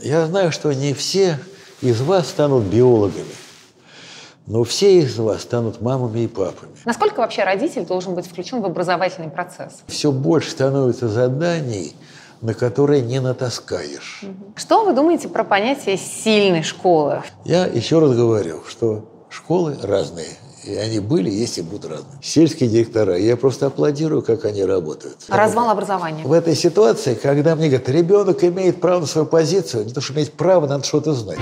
Я знаю, что не все из вас станут биологами, но все из вас станут мамами и папами. Насколько вообще родитель должен быть включен в образовательный процесс? Все больше становится заданий, на которые не натаскаешь. Что вы думаете про понятие сильной школы? Я еще раз говорю, что школы разные. И они были, есть и будут разные. Сельские директора, я просто аплодирую, как они работают. Развал образования. В этой ситуации, когда мне говорят, ребенок имеет право на свою позицию, не то, что иметь право, надо что-то знать.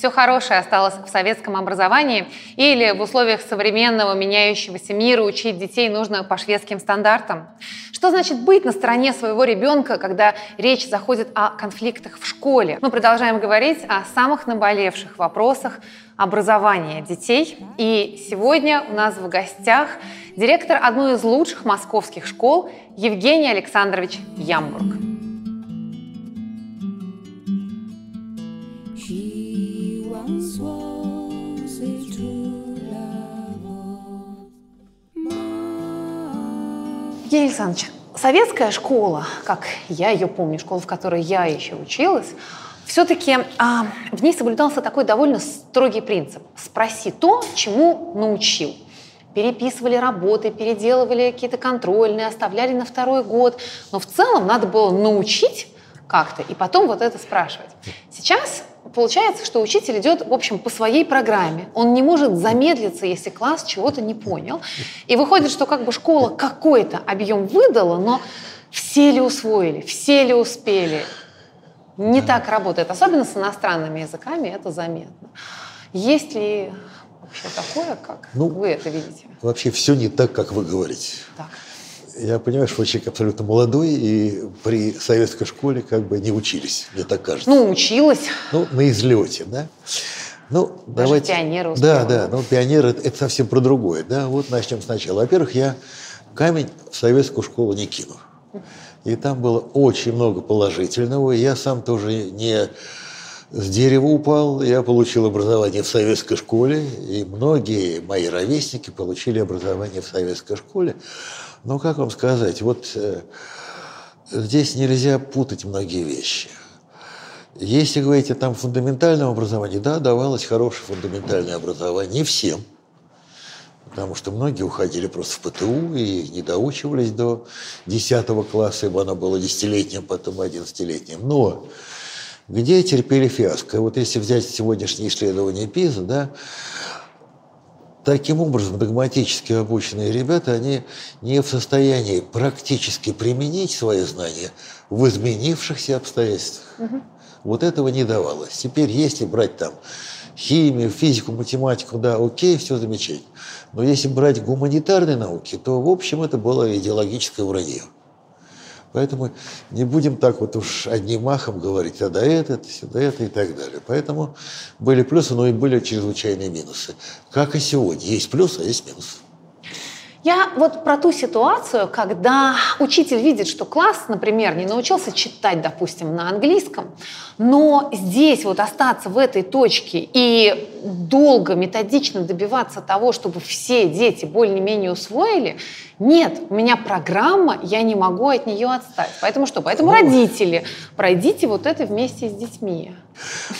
Все хорошее осталось в советском образовании, или в условиях современного меняющегося мира учить детей нужно по шведским стандартам? Что значит быть на стороне своего ребенка, когда речь заходит о конфликтах в школе? Мы продолжаем говорить о самых наболевших вопросах образования детей. И сегодня у нас в гостях директор одной из лучших московских школ Евгений Александрович Ямбург. Евгений Александрович, советская школа, как я ее помню, школа, в которой я еще училась, все-таки а, в ней соблюдался такой довольно строгий принцип. Спроси то, чему научил. Переписывали работы, переделывали какие-то контрольные, оставляли на второй год. Но в целом надо было научить как-то и потом вот это спрашивать. Сейчас получается, что учитель идет, в общем, по своей программе. Он не может замедлиться, если класс чего-то не понял. И выходит, что как бы школа какой-то объем выдала, но все ли усвоили, все ли успели. Не так работает. Особенно с иностранными языками это заметно. Есть ли вообще такое, как ну, вы это видите? Вообще все не так, как вы говорите. Так. Я понимаю, что вы человек абсолютно молодой, и при советской школе как бы не учились, мне так кажется. Ну, училась. Ну, на излете, да? Ну, Даже давайте... пионеры успела. Да, да, ну, пионеры это, это совсем про другое, да? Вот начнем сначала. Во-первых, я камень в советскую школу не кину. И там было очень много положительного. Я сам тоже не с дерева упал. Я получил образование в советской школе, и многие мои ровесники получили образование в советской школе. Ну, как вам сказать, вот э, здесь нельзя путать многие вещи. Если говорить о там фундаментальном образовании, да, давалось хорошее фундаментальное образование, не всем, потому что многие уходили просто в ПТУ и не доучивались до 10 класса, ибо оно было десятилетним, потом одиннадцатилетним. Но где терпели фиаско? Вот если взять сегодняшнее исследование ПИЗа, да, Таким образом, догматически обученные ребята, они не в состоянии практически применить свои знания в изменившихся обстоятельствах. Угу. Вот этого не давалось. Теперь, если брать там химию, физику, математику, да, окей, все замечательно. Но если брать гуманитарные науки, то, в общем, это было идеологическое вранье. Поэтому не будем так вот уж одним махом говорить, а да это, сюда это и так далее. Поэтому были плюсы, но и были чрезвычайные минусы. Как и сегодня. Есть плюсы, а есть минусы. Я вот про ту ситуацию, когда учитель видит, что класс, например, не научился читать, допустим, на английском, но здесь вот остаться в этой точке и долго, методично добиваться того, чтобы все дети более-менее усвоили, нет, у меня программа, я не могу от нее отстать. Поэтому что? Поэтому ну, родители, пройдите вот это вместе с детьми.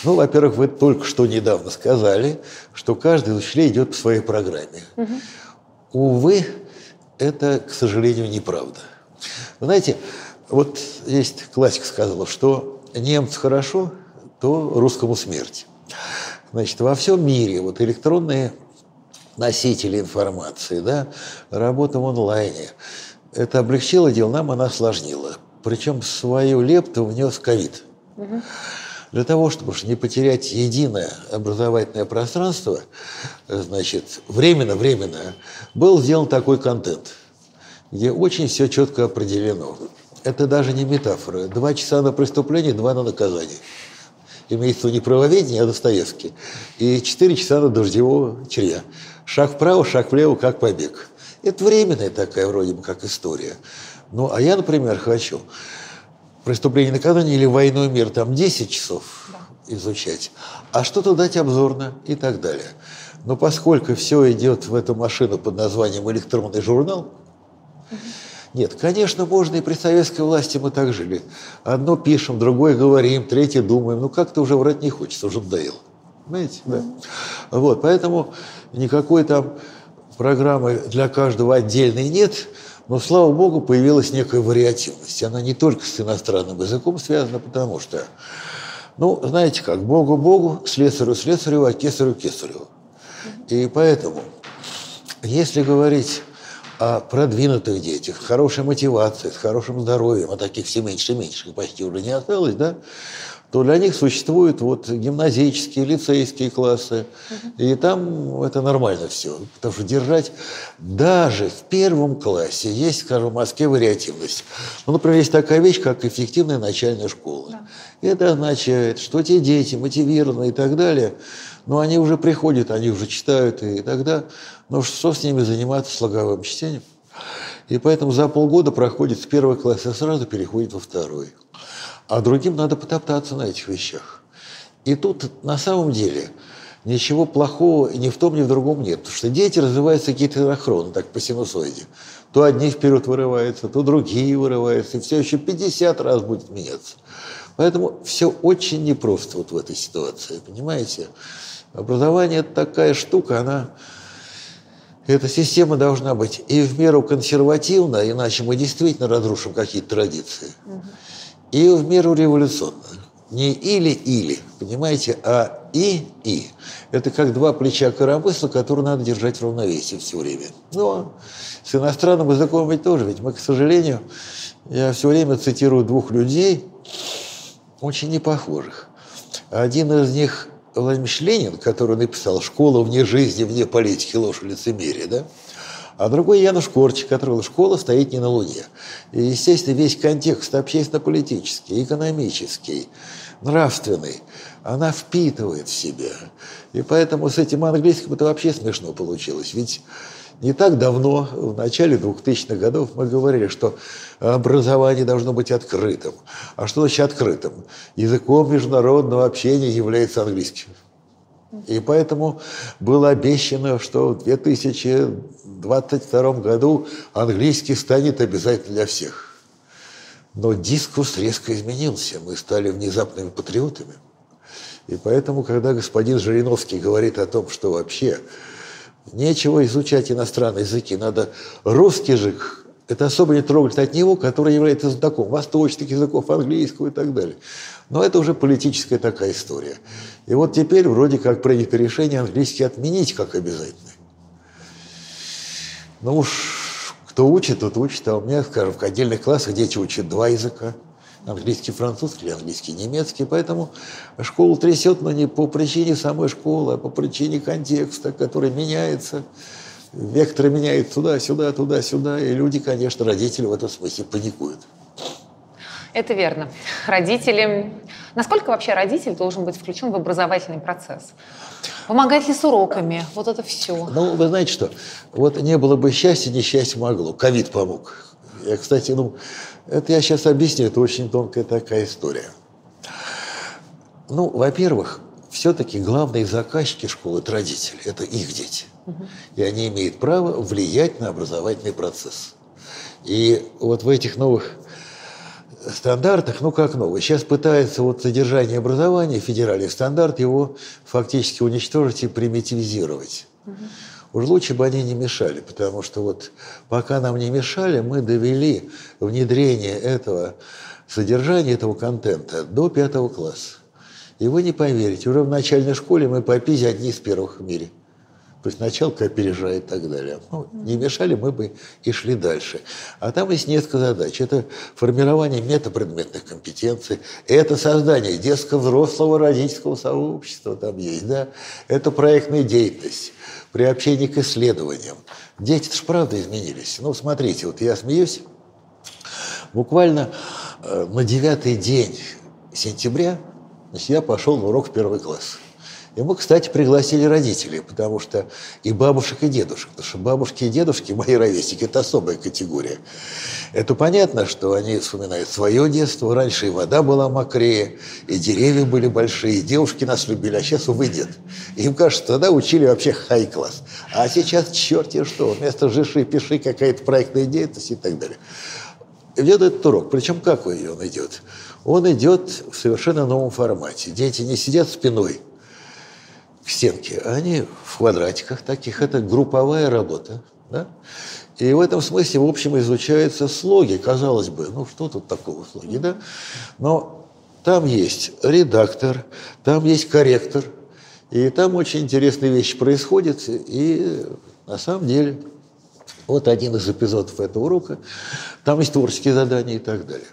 Ну, во-первых, вы только что недавно сказали, что каждый из учителей идет по своей программе. Угу. Увы, это, к сожалению, неправда. Знаете, вот есть классик сказал, что немцу хорошо, то русскому смерть. Значит, во всем мире вот электронные носители информации, да, работа в онлайне, это облегчило дело, нам она осложнила. Причем свою лепту внес ковид. Угу. Для того, чтобы не потерять единое образовательное пространство, значит, временно-временно, был сделан такой контент, где очень все четко определено. Это даже не метафора. Два часа на преступление, два на наказание. Имеется не правоведение, а Достоевский. И четыре часа на дождевого червя. Шаг вправо, шаг влево, как побег. Это временная такая вроде бы как история. Ну, а я, например, хочу преступление наказания или войну и мир, там 10 часов да. изучать, а что-то дать обзорно и так далее. Но поскольку все идет в эту машину под названием электронный журнал, угу. Нет, конечно, можно и при советской власти мы так жили. Одно пишем, другое говорим, третье думаем. Ну, как-то уже врать не хочется, уже надоело. Понимаете? Да. Вот, поэтому никакой там программы для каждого отдельной нет, но, слава богу, появилась некая вариативность. Она не только с иностранным языком связана, потому что, ну, знаете как, Богу Богу, слесарю слесарю, а кесарю кесарю. И поэтому, если говорить о продвинутых детях, с хорошей мотивацией, с хорошим здоровьем, а таких все меньше и меньше, почти уже не осталось, да, то для них существуют вот гимназические, лицейские классы. И там это нормально все. Потому что держать даже в первом классе есть, скажем, в Москве вариативность. Ну, например, есть такая вещь, как эффективная начальная школа. Да. Это означает, что те дети мотивированы и так далее, но они уже приходят, они уже читают, и тогда, ну что с ними заниматься слоговым чтением? И поэтому за полгода проходит с первого класса, сразу переходит во второй а другим надо потоптаться на этих вещах. И тут на самом деле ничего плохого ни в том, ни в другом нет. Потому что дети развиваются какие-то анахроны, так по синусоиде. То одни вперед вырываются, то другие вырываются, и все еще 50 раз будет меняться. Поэтому все очень непросто вот в этой ситуации, понимаете? Образование – это такая штука, она эта система должна быть и в меру консервативна, иначе мы действительно разрушим какие-то традиции. Угу и в меру революционно. Не или-или, понимаете, а и-и. Это как два плеча коромысла, которые надо держать в равновесии все время. Но с иностранным языком ведь тоже, ведь мы, к сожалению, я все время цитирую двух людей, очень непохожих. Один из них Владимир Ленин, который написал «Школа вне жизни, вне политики, ложь и лицемерие», да? А другой Януш Корчик, которого школа стоит не на Луне. И, естественно, весь контекст общественно-политический, экономический, нравственный, она впитывает в себя. И поэтому с этим английским это вообще смешно получилось. Ведь не так давно, в начале 2000-х годов, мы говорили, что образование должно быть открытым. А что значит открытым? Языком международного общения является английский. И поэтому было обещано, что в 2022 году английский станет обязательно для всех. Но дискурс резко изменился. Мы стали внезапными патриотами. И поэтому, когда господин Жириновский говорит о том, что вообще нечего изучать иностранные языки, надо русский язык, это особо не трогать от него, который является знатоком восточных языков, английского и так далее. Но это уже политическая такая история. И вот теперь вроде как принято решение английский отменить как обязательный. Ну уж кто учит, тот учит, а у меня, скажем, в отдельных классах дети учат два языка. Английский, французский английский, немецкий. Поэтому школу трясет, но не по причине самой школы, а по причине контекста, который меняется. Векторы меняют туда-сюда, туда-сюда. И люди, конечно, родители в этом смысле паникуют. Это верно. Родители... Насколько вообще родитель должен быть включен в образовательный процесс? Помогать ли с уроками? Вот это все. Ну, вы знаете что? Вот не было бы счастья, несчастье могло. Ковид помог. Я, кстати, ну, это я сейчас объясню, это очень тонкая такая история. Ну, во-первых, все-таки главные заказчики школы – это родители, это их дети. Угу. И они имеют право влиять на образовательный процесс. И вот в этих новых стандартах, ну как новый. Сейчас пытается вот содержание образования, федеральный стандарт, его фактически уничтожить и примитивизировать. Угу. Уж лучше бы они не мешали, потому что вот пока нам не мешали, мы довели внедрение этого содержания, этого контента до пятого класса. И вы не поверите, уже в начальной школе мы по ПИЗе одни из первых в мире. То есть началка опережает и так далее. Ну, не мешали, мы бы и шли дальше. А там есть несколько задач. Это формирование метапредметных компетенций, это создание детско-взрослого родительского сообщества там есть, да. Это проектная деятельность, приобщение к исследованиям. Дети-то ж правда изменились. Ну, смотрите, вот я смеюсь. Буквально э, на девятый день сентября значит, я пошел в урок в первый класс. Мы, кстати, пригласили родителей, потому что и бабушек, и дедушек. Потому что бабушки и дедушки, мои ровесники, это особая категория. Это понятно, что они вспоминают свое детство. Раньше и вода была мокрее, и деревья были большие, и девушки нас любили, а сейчас, увы, нет. Им кажется, тогда учили вообще хай-класс. А сейчас черти что, вместо жиши, пиши, какая-то проектная деятельность и так далее. Идет этот урок. Причем какой он идет? Он идет в совершенно новом формате. Дети не сидят спиной к стенке, а они в квадратиках таких. Это групповая работа. Да? И в этом смысле, в общем, изучаются слоги. Казалось бы, ну что тут такого слоги, да? Но там есть редактор, там есть корректор, и там очень интересные вещи происходят. И на самом деле вот один из эпизодов этого урока. Там есть творческие задания и так далее.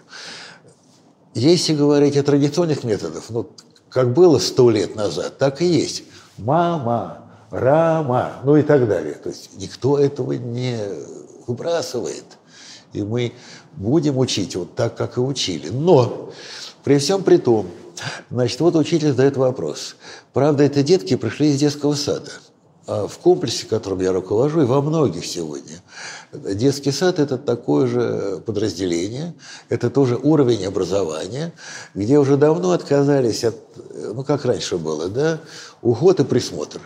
Если говорить о традиционных методах, ну, как было сто лет назад, так и есть. Мама, Рама, ну и так далее. То есть никто этого не выбрасывает. И мы будем учить вот так, как и учили. Но при всем при том, значит, вот учитель задает вопрос. Правда, это детки пришли из детского сада – в комплексе, которым я руковожу, и во многих сегодня, детский сад – это такое же подразделение, это тоже уровень образования, где уже давно отказались от, ну, как раньше было, да, уход и присмотр.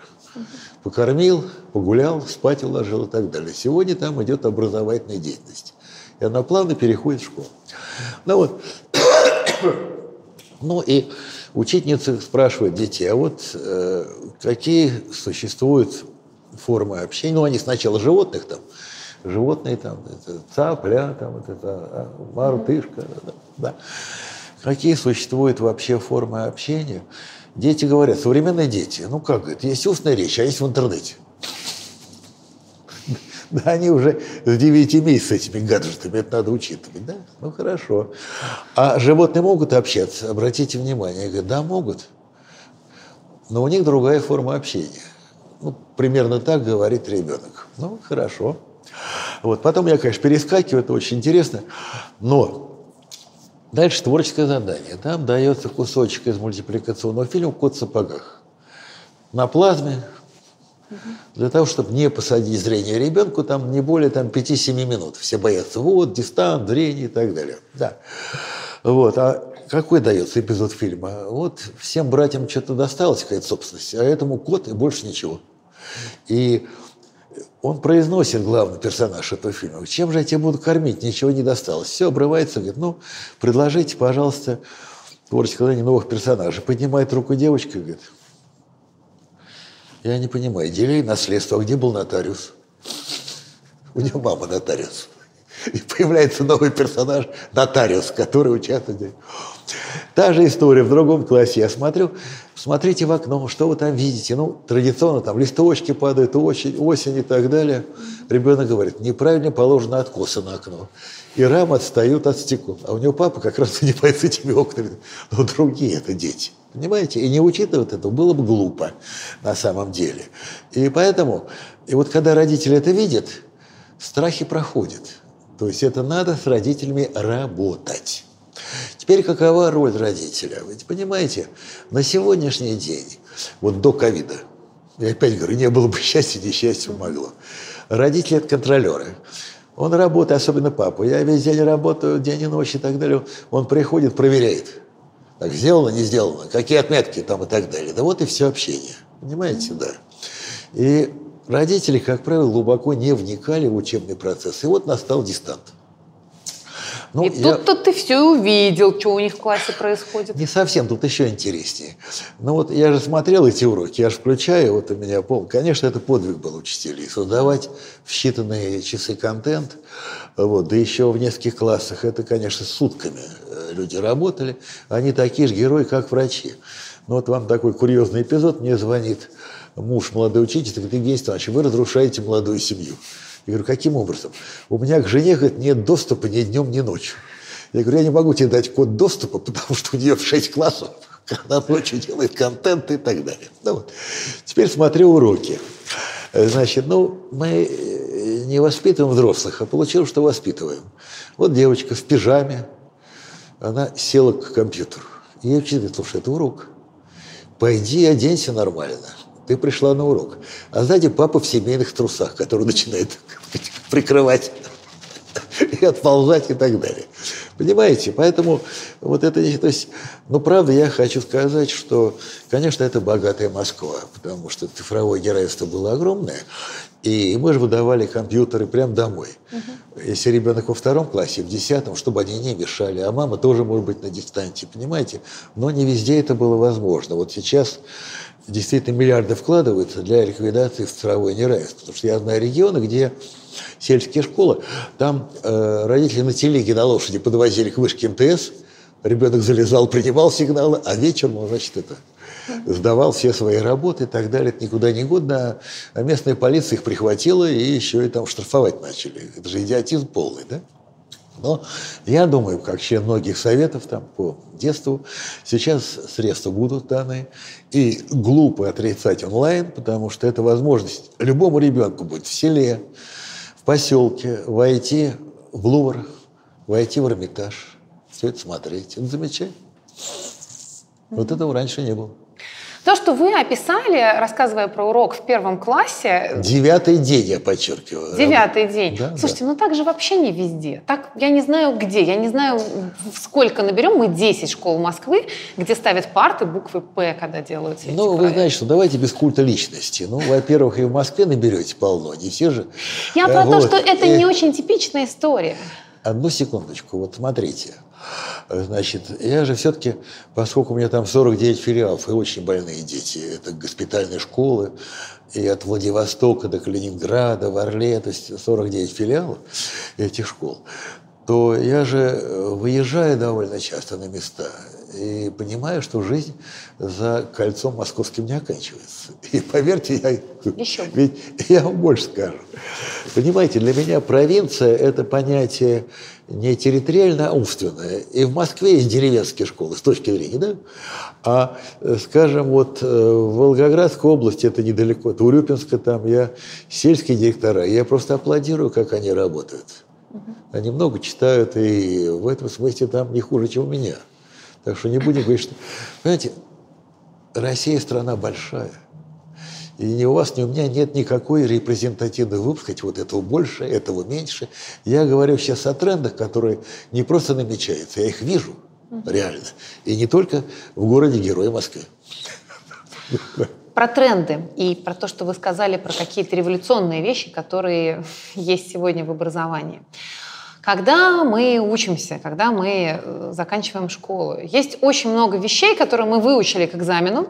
Покормил, погулял, спать уложил и так далее. Сегодня там идет образовательная деятельность. И она плавно переходит в школу. Ну вот, ну и Учительница спрашивает детей, а вот э, какие существуют формы общения? Ну, они сначала животных там, животные там, это цапля, там, вот это а, мартышка, да, да. Какие существуют вообще формы общения? Дети говорят, современные дети, ну как это, есть устная речь, а есть в интернете. Да, они уже с 9 месяцев этими гаджетами, это надо учитывать, да? Ну, хорошо. А животные могут общаться? Обратите внимание. Я говорю, да, могут. Но у них другая форма общения. Ну, примерно так говорит ребенок. Ну, хорошо. Вот. Потом я, конечно, перескакиваю, это очень интересно. Но дальше творческое задание. Там дается кусочек из мультипликационного фильма «Кот в сапогах». На плазме для того, чтобы не посадить зрение ребенку, там не более там, 5-7 минут. Все боятся, вот, дистант, зрение и так далее. Да. Вот. А какой дается эпизод фильма? Вот всем братьям что-то досталось, какая-то собственность, а этому кот и больше ничего. И он произносит главный персонаж этого фильма. Чем же я тебя буду кормить? Ничего не досталось. Все обрывается, говорит, ну, предложите, пожалуйста, творческое новых персонажей. Поднимает руку девочка и говорит, я не понимаю, делили наследство, а где был нотариус? У него мама нотариус. И появляется новый персонаж, нотариус, который участвует. Та же история в другом классе. Я смотрю, смотрите в окно, что вы там видите. Ну, традиционно там листочки падают, осень, осень и так далее. Ребенок говорит, неправильно положено откосы на окно. И рамы отстают от стекол. А у него папа как раз занимается этими окнами. Но другие это дети. Понимаете? И не учитывать это было бы глупо на самом деле. И поэтому, и вот когда родители это видят, страхи проходят. То есть это надо с родителями работать. Теперь какова роль родителя? Вы понимаете, на сегодняшний день, вот до ковида, я опять говорю, не было бы счастья, несчастье могло. Родители – это контролеры. Он работает, особенно папа. Я весь день работаю, день и ночь и так далее. Он приходит, проверяет – так, сделано, не сделано, какие отметки там и так далее. Да вот и все общение. Понимаете, да. И родители, как правило, глубоко не вникали в учебный процесс. И вот настал дистант. Ну, и я... тут-то ты все увидел, что у них в классе происходит. Не совсем, тут еще интереснее. Ну вот я же смотрел эти уроки, я же включаю, вот у меня пол. Конечно, это подвиг был учителей, создавать в считанные часы контент, вот, да еще в нескольких классах. Это, конечно, сутками э, люди работали. Они такие же герои, как врачи. Ну вот вам такой курьезный эпизод. Мне звонит муж молодой учитель, говорит, Евгений Иванович, вы разрушаете молодую семью. Я говорю, каким образом? У меня к жене говорит, нет доступа ни днем, ни ночью. Я говорю, я не могу тебе дать код доступа, потому что у нее в 6 классов, когда ночью делает контент и так далее. Ну, вот. Теперь смотрю уроки. Значит, ну, мы не воспитываем взрослых, а получилось, что воспитываем. Вот девочка в пижаме, она села к компьютеру. И я учитель говорит, слушай, это урок. пойди оденься нормально. Ты пришла на урок. А сзади папа в семейных трусах, который начинает прикрывать и отползать и так далее. Понимаете? Поэтому вот это... То есть, ну, правда, я хочу сказать, что, конечно, это богатая Москва, потому что цифровое неравенство было огромное, и мы же выдавали компьютеры прямо домой. Угу. Если ребенок во втором классе, в десятом, чтобы они не мешали, а мама тоже может быть на дистанции, понимаете? Но не везде это было возможно. Вот сейчас действительно миллиарды вкладываются для ликвидации цифровой неравенства. Потому что я знаю регионы, где сельские школы, там э, родители на телеге на лошади подвозили к вышке МТС, ребенок залезал, принимал сигналы, а вечером он, значит, это сдавал все свои работы и так далее. Это никуда не годно. А местная полиция их прихватила и еще и там штрафовать начали. Это же идиотизм полный, да? Но я думаю, как член многих советов там по детству, сейчас средства будут даны. И глупо отрицать онлайн, потому что это возможность любому ребенку будет в селе, в поселке войти в Лувр, войти в Эрмитаж, все это смотреть. Это замечательно. Вот этого раньше не было. То, что вы описали, рассказывая про урок в первом классе... Девятый день, я подчеркиваю. Девятый день. Да, Слушайте, да. ну так же вообще не везде. Так, я не знаю где, я не знаю, сколько наберем. Мы 10 школ Москвы, где ставят парты буквы «П», когда делают эти Ну, вы знаете, что давайте без культа личности. Ну, во-первых, и в Москве наберете полно, не все же. Я про вот. то, что это не очень типичная история. Одну секундочку, вот смотрите. Значит, я же все-таки, поскольку у меня там 49 филиалов и очень больные дети, это госпитальные школы, и от Владивостока до Калининграда, в Орле, то есть 49 филиалов этих школ, то я же э, выезжаю довольно часто на места и понимаю, что жизнь за кольцом московским не оканчивается. И поверьте, я, Еще. ведь я вам больше скажу. Понимаете, для меня провинция – это понятие не территориально, а умственное. И в Москве есть деревенские школы, с точки зрения, да? А, скажем, вот э, в Волгоградской области, это недалеко, от Урюпинска, там я сельские директора, я просто аплодирую, как они работают. Они много читают, и в этом смысле там не хуже, чем у меня. Так что не будем говорить, что... Понимаете, Россия страна большая. И ни у вас, ни у меня нет никакой репрезентативной выпуска, вот этого больше, этого меньше. Я говорю сейчас о трендах, которые не просто намечаются, я их вижу реально. И не только в городе Герой Москвы. Про тренды и про то, что вы сказали, про какие-то революционные вещи, которые есть сегодня в образовании. Когда мы учимся, когда мы э, заканчиваем школу, есть очень много вещей, которые мы выучили к экзамену,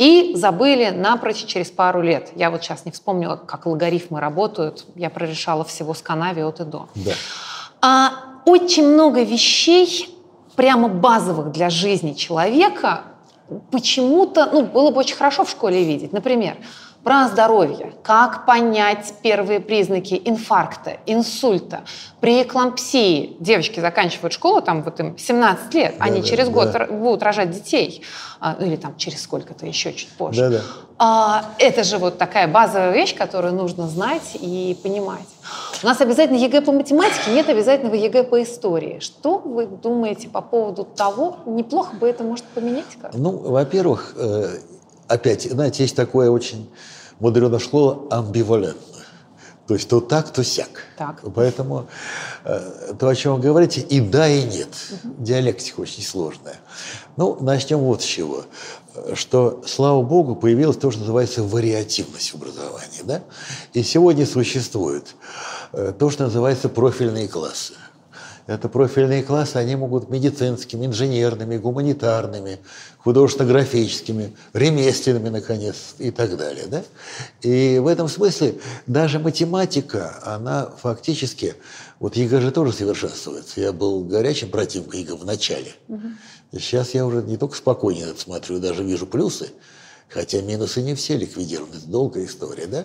и забыли напрочь через пару лет. Я вот сейчас не вспомнила, как логарифмы работают. Я прорешала всего с канаве от и до. Да. А, очень много вещей, прямо базовых для жизни человека, почему-то, ну, было бы очень хорошо в школе видеть. Например, про здоровье, как понять первые признаки инфаркта, инсульта, при эклампсии. Девочки заканчивают школу, там вот им 17 лет, да, они да, через да. год будут рожать детей, а, ну или там через сколько-то еще чуть позже. Да, да. А, это же вот такая базовая вещь, которую нужно знать и понимать. У нас обязательно ЕГЭ по математике, нет обязательного ЕГЭ по истории. Что вы думаете по поводу того, неплохо бы это может поменять? Как? Ну, во-первых, э, опять, знаете, есть такое очень мудреное слово амбивалентно. То есть то так, то сяк. Так. Поэтому э, то, о чем вы говорите, и да, и нет. Угу. Диалектика очень сложная. Ну, начнем вот с чего. Что, слава богу, появилось то, что называется вариативность в образовании. Да? И сегодня существует э, то, что называется профильные классы. Это профильные классы, они могут быть медицинскими, инженерными, гуманитарными, художественно-графическими, ремесленными, наконец, и так далее. Да? И в этом смысле даже математика, она фактически... Вот ЕГЭ же тоже совершенствуется. Я был горячим противником ЕГЭ в начале. Угу. Сейчас я уже не только спокойнее смотрю, даже вижу плюсы. Хотя минусы не все ликвидированы, это долгая история, да?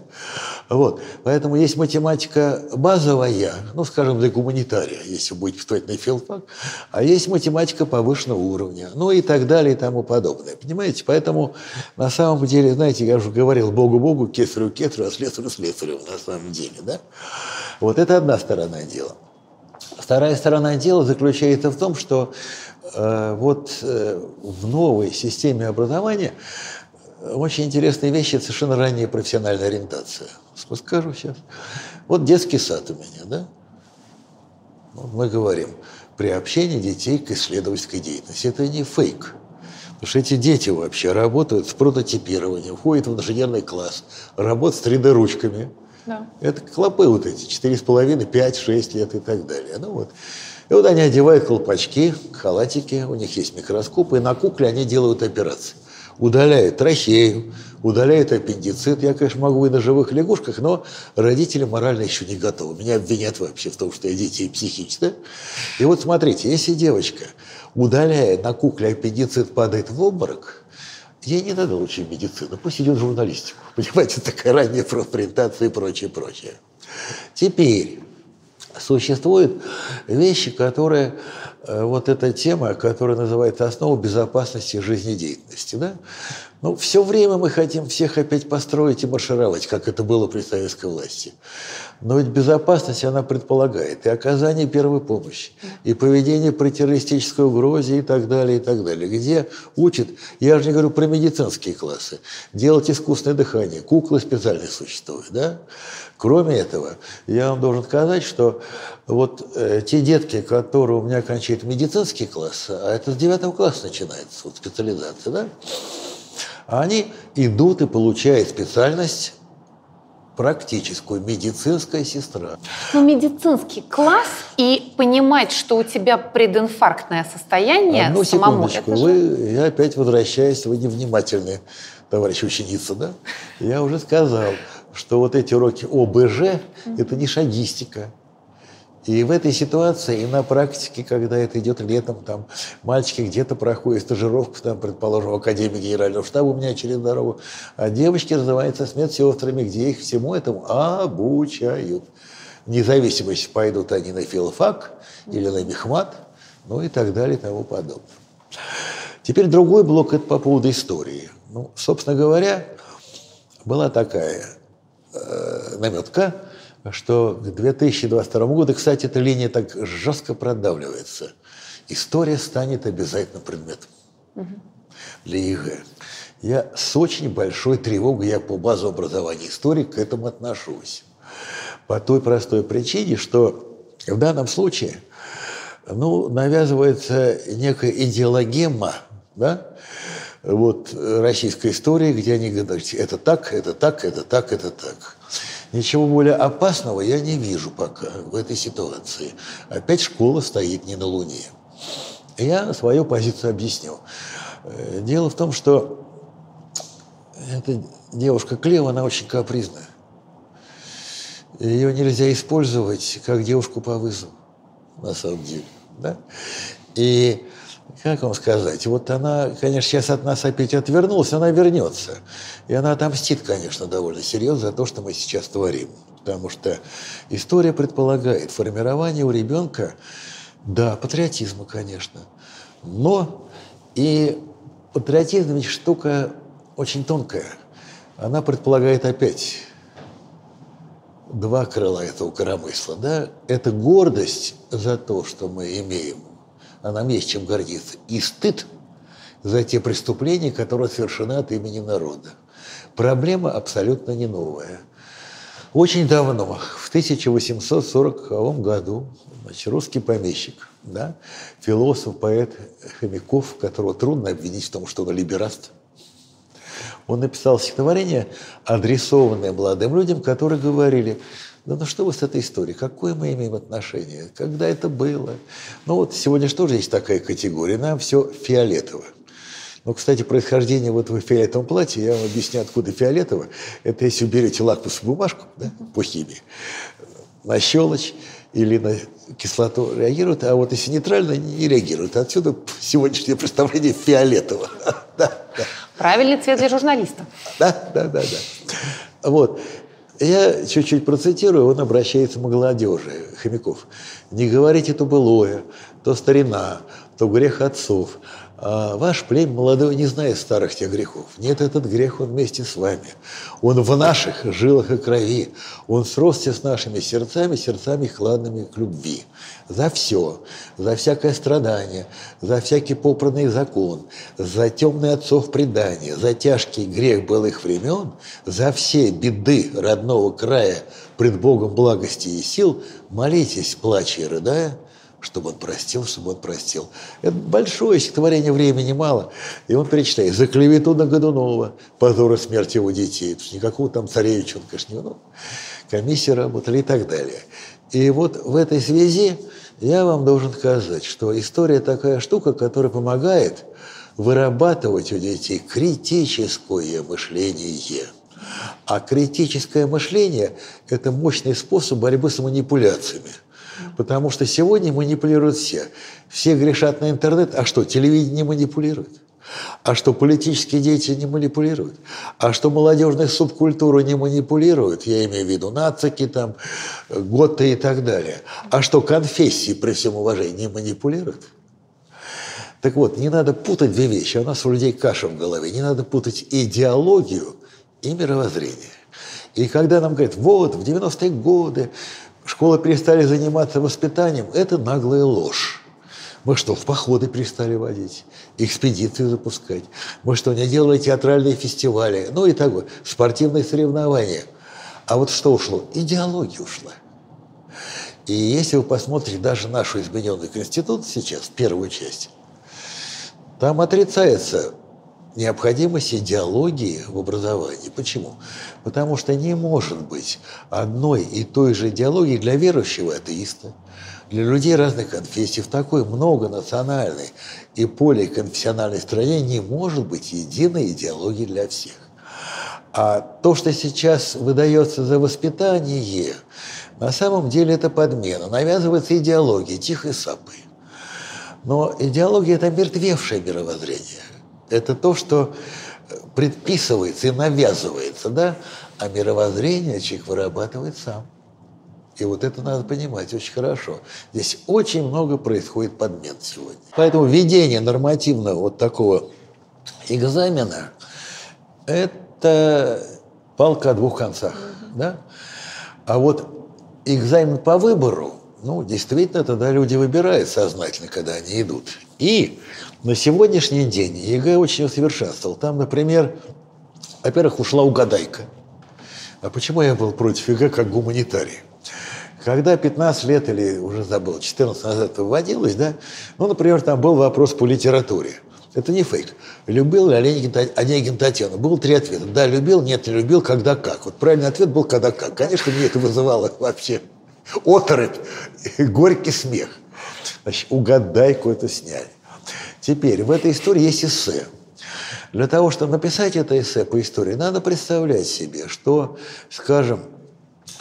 Вот. Поэтому есть математика базовая, ну, скажем, для гуманитария, если будет поступать на филфак, а есть математика повышенного уровня, ну и так далее и тому подобное. Понимаете? Поэтому на самом деле, знаете, я уже говорил, Богу-Богу, кесарю кесарю, а слесарю слесарю на самом деле, да? Вот это одна сторона дела. Вторая сторона дела заключается в том, что э, вот э, в новой системе образования очень интересные вещи – это совершенно ранняя профессиональная ориентация. Скажу сейчас. Вот детский сад у меня, да? Вот мы говорим, приобщение детей к исследовательской деятельности. Это не фейк. Потому что эти дети вообще работают с прототипированием, входят в инженерный класс, работают с 3D-ручками – да. Это клопы вот эти, четыре с половиной, пять, шесть лет и так далее. Ну вот. И вот они одевают колпачки, халатики, у них есть микроскопы, и на кукле они делают операции. Удаляют трахею, удаляют аппендицит. Я, конечно, могу и на живых лягушках, но родители морально еще не готовы. Меня обвинят вообще в том, что я детей психично. И вот смотрите, если девочка, удаляя на кукле аппендицит, падает в обморок, Ей не надо учить медицину, пусть идет в журналистику. Понимаете, такая ранняя профориентация и прочее, прочее. Теперь существуют вещи, которые, вот эта тема, которая называется «Основа безопасности жизнедеятельности». Да? Ну, все время мы хотим всех опять построить и маршировать, как это было при советской власти. Но ведь безопасность, она предполагает и оказание первой помощи, и поведение при террористической угрозе и так далее, и так далее. Где учат, я же не говорю про медицинские классы, делать искусственное дыхание, куклы специальные существуют, да? Кроме этого, я вам должен сказать, что вот э, те детки, которые у меня оканчивают медицинский класс, а это с девятого класса начинается, вот специализация, да, они идут и получают специальность практическую, медицинская сестра. Ну, медицинский класс и понимать, что у тебя прединфарктное состояние Одну самому. секундочку, же... вы, я опять возвращаюсь, вы невнимательны, товарищ ученица, да? Я уже сказал, что вот эти уроки ОБЖ – это не шагистика, и в этой ситуации, и на практике, когда это идет летом, там мальчики где-то проходят стажировку, там, предположим, в Академии Генерального штаба у меня через дорогу, а девочки развиваются с медсестрами, где их всему этому обучают. Вне зависимости, пойдут они на филфак или на мехмат, ну и так далее и тому подобное. Теперь другой блок – это по поводу истории. Ну, собственно говоря, была такая э, наметка – что к 2022 году, кстати, эта линия так жестко продавливается, история станет обязательно предметом угу. для ЕГЭ. Я с очень большой тревогой, я по базовому образованию историк к этому отношусь. По той простой причине, что в данном случае ну, навязывается некая идеологема, да, вот, российской истории, где они говорят, это так, это так, это так, это так. Ничего более опасного я не вижу пока в этой ситуации. Опять школа стоит не на Луне. Я свою позицию объяснил. Э, дело в том, что эта девушка Клева, она очень капризная. Ее нельзя использовать как девушку по вызову, на самом деле. Да? И как вам сказать, вот она, конечно, сейчас от нас опять отвернулась, она вернется. И она отомстит, конечно, довольно серьезно за то, что мы сейчас творим. Потому что история предполагает формирование у ребенка, да, патриотизма, конечно, но и патриотизм ведь штука очень тонкая. Она предполагает опять два крыла этого коромысла. Да? Это гордость за то, что мы имеем – а нам есть чем гордиться. И стыд за те преступления, которые совершены от имени народа. Проблема абсолютно не новая. Очень давно, в 1840 году, значит, русский помещик, да, философ, поэт Хомяков, которого трудно обвинить в том, что он либераст, он написал стихотворение, адресованное молодым людям, которые говорили, да ну что вы с этой историей? Какое мы имеем отношение? Когда это было? Ну вот сегодня же есть такая категория? Нам все фиолетово. Ну, кстати, происхождение вот этого фиолетового платья, я вам объясню, откуда фиолетово. Это если уберете лакмусовую бумажку да, по химии, на щелочь или на кислоту реагирует, а вот если нейтрально, не реагирует. Отсюда сегодняшнее представление фиолетово. Правильный цвет для журналиста. Да, да, да, да. Вот. Я чуть-чуть процитирую, он обращается к молодежи, Хомяков. «Не говорите то былое, то старина, то грех отцов, А ваш племя молодой не знает старых тех грехов. Нет, этот грех, он вместе с вами. Он в наших жилах и крови. Он сросся с нашими сердцами, сердцами хладными к любви. За все, за всякое страдание, за всякий попранный закон, за темный отцов предания, за тяжкий грех былых времен, за все беды родного края пред Богом благости и сил, молитесь, плача и рыдая, чтобы он простил, чтобы он простил. Это большое стихотворение, времени мало. И он перечитает «За клевету на Годунова, позор и его детей». Тут никакого там царевича он, конечно, не ну, комиссии работали и так далее. И вот в этой связи я вам должен сказать, что история такая штука, которая помогает вырабатывать у детей критическое мышление. А критическое мышление – это мощный способ борьбы с манипуляциями – Потому что сегодня манипулируют все. Все грешат на интернет. А что, телевидение манипулирует? А что, политические деятели не манипулируют? А что, молодежная субкультура не манипулирует? Я имею в виду нацики, там, готы и так далее. А что, конфессии, при всем уважении, не манипулируют? Так вот, не надо путать две вещи. У нас у людей каша в голове. Не надо путать идеологию и мировоззрение. И когда нам говорят, вот, в 90-е годы школы перестали заниматься воспитанием, это наглая ложь. Мы что, в походы перестали водить, экспедиции запускать? Мы что, не делали театральные фестивали? Ну и так вот, спортивные соревнования. А вот что ушло? Идеология ушла. И если вы посмотрите даже нашу измененную Конституцию сейчас, первую часть, там отрицается необходимость идеологии в образовании. Почему? Потому что не может быть одной и той же идеологии для верующего атеиста, для людей разных конфессий. В такой многонациональной и поликонфессиональной стране не может быть единой идеологии для всех. А то, что сейчас выдается за воспитание, на самом деле это подмена. Навязывается идеология тихой сапы. Но идеология – это мертвевшее мировоззрение – это то, что предписывается и навязывается, да? А мировоззрение человек вырабатывает сам. И вот это надо понимать очень хорошо. Здесь очень много происходит подмен сегодня. Поэтому введение нормативного вот такого экзамена – это палка о двух концах. Да? А вот экзамен по выбору, ну, действительно, тогда люди выбирают сознательно, когда они идут. И на сегодняшний день ЕГЭ очень усовершенствовал. Там, например, во-первых, ушла угадайка. А почему я был против ЕГЭ как гуманитарий? Когда 15 лет или уже забыл, 14 назад вводилось, да, ну, например, там был вопрос по литературе. Это не фейк. Любил ли Онегин, Онегин Татьяну? Было три ответа. Да, любил, нет, не любил, когда как. Вот правильный ответ был когда как. Конечно, мне это вызывало вообще оторопь, горький смех. Значит, угадайку это сняли. Теперь, в этой истории есть эссе. Для того, чтобы написать это эссе по истории, надо представлять себе, что, скажем,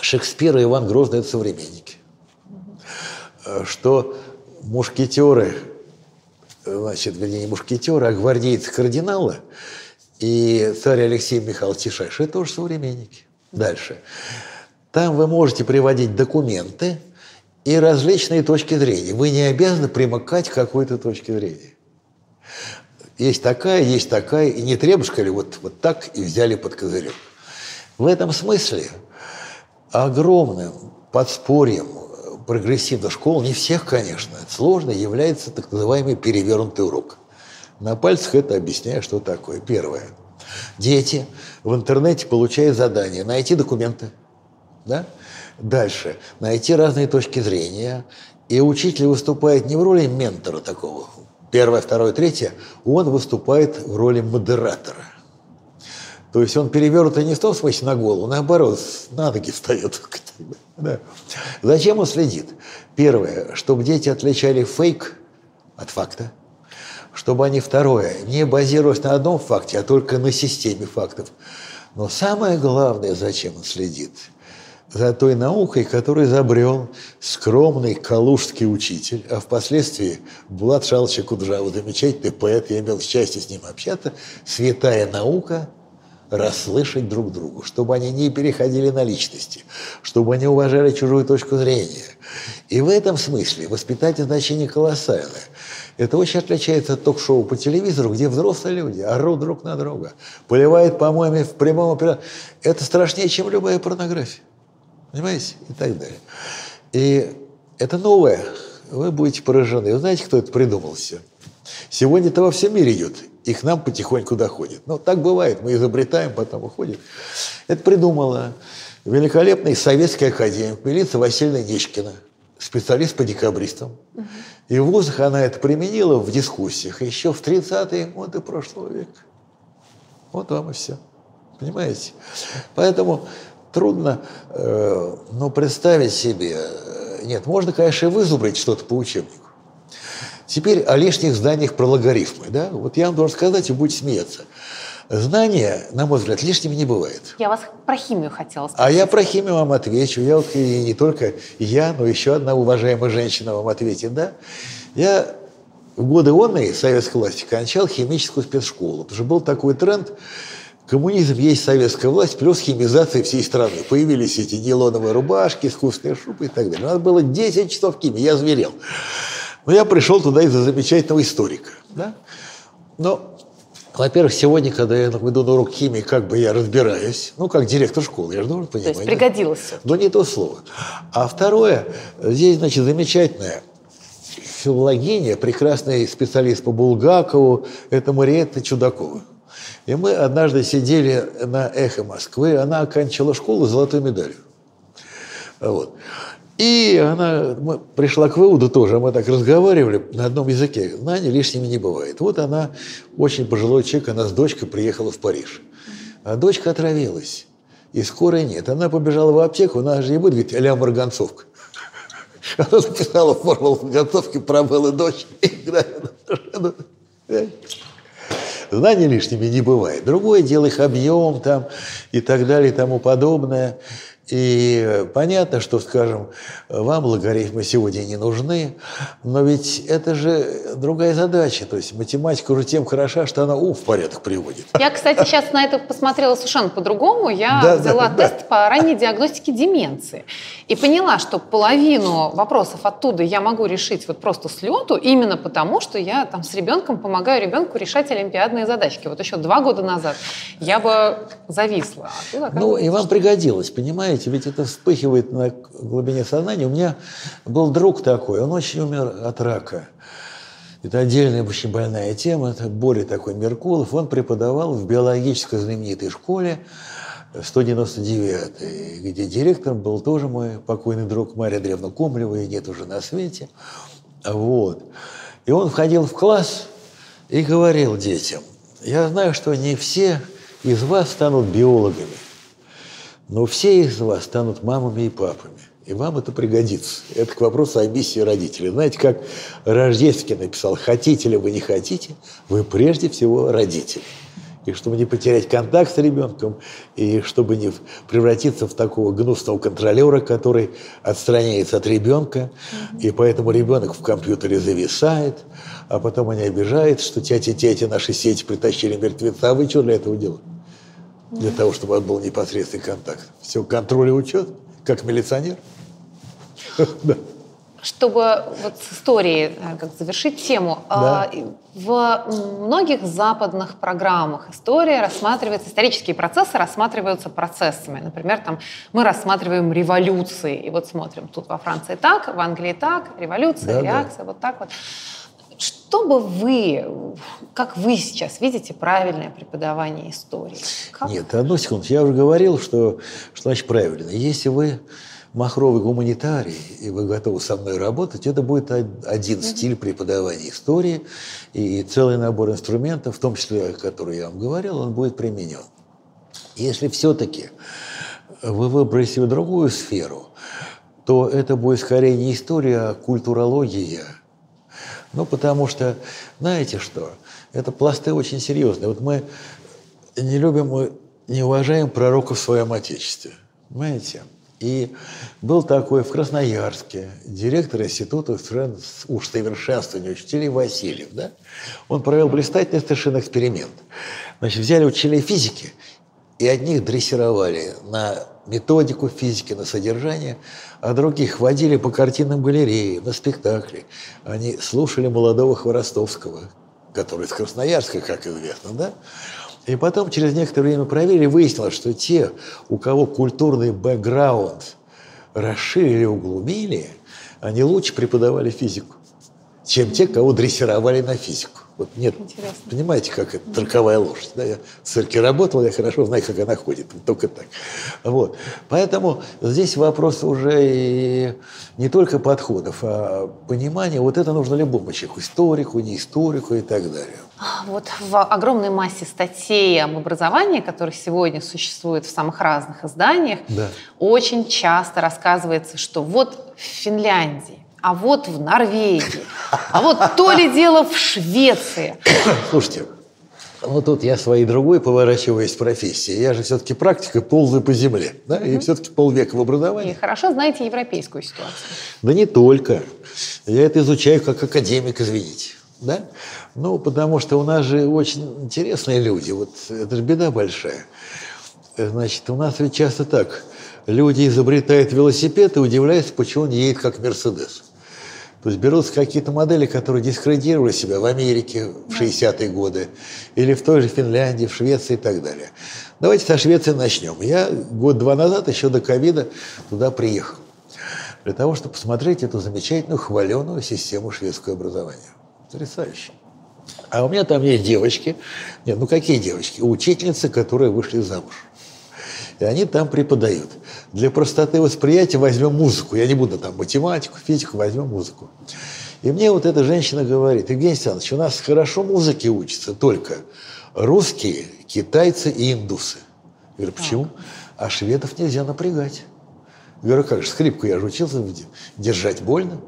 Шекспир и Иван Грозный – это современники. Что мушкетеры, значит, вернее, не мушкетеры, а гвардейцы кардинала и царь Алексей Михайлович Тишайш – это тоже современники. Дальше. Там вы можете приводить документы и различные точки зрения. Вы не обязаны примыкать к какой-то точке зрения. Есть такая, есть такая, и не требушка ли вот, вот так и взяли под козырек. В этом смысле огромным подспорьем прогрессивных школ, не всех, конечно, сложно, является так называемый перевернутый урок. На пальцах это объясняю, что такое. Первое. Дети в интернете получают задание найти документы. Да? Дальше. Найти разные точки зрения. И учитель выступает не в роли ментора такого, первое, второе, третье, он выступает в роли модератора. То есть он перевернутый не в том смысле на голову, наоборот, на ноги встает. Зачем он следит? Первое, чтобы дети отличали фейк от факта. Чтобы они, второе, не базируясь на одном факте, а только на системе фактов. Но самое главное, зачем он следит – за той наукой, которую изобрел скромный калужский учитель, а впоследствии Булат Шалча Куджава, замечательный поэт, я имел счастье с ним общаться, святая наука расслышать друг другу, чтобы они не переходили на личности, чтобы они уважали чужую точку зрения. И в этом смысле воспитательное значение колоссальное. Это очень отличается от ток-шоу по телевизору, где взрослые люди орут друг на друга, поливают помоями в прямом. Это страшнее, чем любая порнография. Понимаете? И так далее. И это новое. Вы будете поражены. Вы знаете, кто это придумал все? Сегодня это во всем мире идет. И к нам потихоньку доходит. Но так бывает. Мы изобретаем, потом уходит. Это придумала великолепная советская академия Милица Васильевна Нечкина, специалист по декабристам. Угу. И в вузах она это применила в дискуссиях еще в 30-е годы прошлого века. Вот вам и все. Понимаете? Поэтому трудно ну, представить себе. Э, нет, можно, конечно, и вызубрить что-то по учебнику. Теперь о лишних знаниях про логарифмы. Да? Вот я вам должен сказать, и будете смеяться. Знания, на мой взгляд, лишними не бывает. Я вас про химию хотела спросить. А я про химию вам отвечу. Я вот и не только я, но еще одна уважаемая женщина вам ответит. Да? Я в годы онной советской власти кончал химическую спецшколу. Потому что был такой тренд, Коммунизм есть советская власть, плюс химизация всей страны. Появились эти нейлоновые рубашки, искусственные шубы и так далее. Надо было 10 часов химии, я зверел. Но я пришел туда из-за замечательного историка. Да? Но, во-первых, сегодня, когда я иду на урок химии, как бы я разбираюсь, ну, как директор школы, я же должен понимать. То есть пригодилось. Да? Но не то слово. А второе, здесь, значит, замечательная филологиня, прекрасный специалист по Булгакову, это Мариетта Чудакова. И мы однажды сидели на «Эхо Москвы», она оканчивала школу с золотой медалью. Вот. И она пришла к выводу тоже, мы так разговаривали на одном языке, знаний лишними не бывает. Вот она, очень пожилой человек, она с дочкой приехала в Париж. А дочка отравилась, и скорой нет. Она побежала в аптеку, она же не будет говорить «Ля марганцовка». Она записала формулу марганцовки, промыла дочь. Знаний лишними не бывает. Другое дело их объем там и так далее и тому подобное. И понятно, что, скажем, вам логарифмы сегодня не нужны, но ведь это же другая задача. То есть математика уже тем хороша, что она ум в порядок приводит. Я, кстати, сейчас на это посмотрела совершенно по-другому. Я да, взяла да, тест да. по ранней диагностике деменции и поняла, что половину вопросов оттуда я могу решить вот просто с лету, именно потому, что я там с ребенком помогаю ребенку решать олимпиадные задачки. Вот еще два года назад я бы зависла. А ну, и вам пригодилось, понимаете? Знаете, ведь это вспыхивает на глубине сознания. У меня был друг такой, он очень умер от рака. Это отдельная очень больная тема. Это Боря такой Меркулов. Он преподавал в биологической знаменитой школе 199 где директором был тоже мой покойный друг Мария Древна Комлева, и нет уже на свете. Вот. И он входил в класс и говорил детям, я знаю, что не все из вас станут биологами. Но все из вас станут мамами и папами. И вам это пригодится. Это к вопросу о миссии родителей. Знаете, как Рождественский написал, хотите ли вы, не хотите, вы прежде всего родители. И чтобы не потерять контакт с ребенком, и чтобы не превратиться в такого гнусного контролера, который отстраняется от ребенка, и поэтому ребенок в компьютере зависает, а потом они обижаются, что тятя-тятя наши сети притащили мертвеца. А вы что для этого делаете? Для того, чтобы был непосредственный контакт. Все, контроль и учет, как милиционер. Чтобы вот с историей э, как завершить тему, да. в многих западных программах история рассматривается, исторические процессы рассматриваются процессами. Например, там мы рассматриваем революции, и вот смотрим, тут во Франции так, в Англии так, революция, да, реакция, да. вот так вот. Что бы вы, как вы сейчас видите правильное преподавание истории? Как? Нет, одну секунду. Я уже говорил, что, что значит правильно. Если вы махровый гуманитарий, и вы готовы со мной работать, это будет один стиль преподавания истории, и целый набор инструментов, в том числе, о которых я вам говорил, он будет применен. Если все-таки вы выбрали себе другую сферу, то это будет скорее не история, а культурология – ну, потому что, знаете что, это пласты очень серьезные. Вот мы не любим, мы не уважаем пророков в своем Отечестве. Понимаете? И был такой в Красноярске директор института уж совершенствования учителей Васильев. Да? Он провел блистательный совершенно эксперимент. Значит, взяли учителей физики, и одних дрессировали на методику физики, на содержание, а других водили по картинным галереям, на спектакли. Они слушали молодого Хворостовского, который из Красноярска, как известно, да? И потом через некоторое время проверили, выяснилось, что те, у кого культурный бэкграунд расширили, углубили, они лучше преподавали физику, чем те, кого дрессировали на физику. Вот нет, Интересно. понимаете, как это торговая лошадь. Да? Я в цирке работал, я хорошо знаю, как она ходит, только так. Вот. Поэтому здесь вопрос уже и не только подходов, а понимания. Вот это нужно любому человеку, историку, не историку и так далее. А, вот в огромной массе статей об образовании, которые сегодня существуют в самых разных изданиях, да. очень часто рассказывается, что вот в Финляндии а вот в Норвегии, а вот то ли дело в Швеции. Слушайте, ну тут я своей другой поворачиваюсь в профессии. Я же все-таки практика ползаю по земле, да, и все-таки полвека в образовании. И хорошо знаете европейскую ситуацию. Да не только. Я это изучаю как академик, извините. Да? Ну, потому что у нас же очень интересные люди. Вот это же беда большая. Значит, у нас ведь часто так. Люди изобретают велосипед и удивляются, почему он едет как Мерседес. То есть берутся какие-то модели, которые дискредитировали себя в Америке в 60-е годы, или в той же Финляндии, в Швеции и так далее. Давайте со Швеции начнем. Я год-два назад, еще до ковида, туда приехал. Для того, чтобы посмотреть эту замечательную, хваленую систему шведского образования. Потрясающе. А у меня там есть девочки. Нет, ну какие девочки? Учительницы, которые вышли замуж и они там преподают. Для простоты восприятия возьмем музыку. Я не буду там математику, физику, возьмем музыку. И мне вот эта женщина говорит, Евгений Александрович, у нас хорошо музыке учатся только русские, китайцы и индусы. Я говорю, почему? А шведов нельзя напрягать. Я говорю, как же, скрипку я же учился держать больно,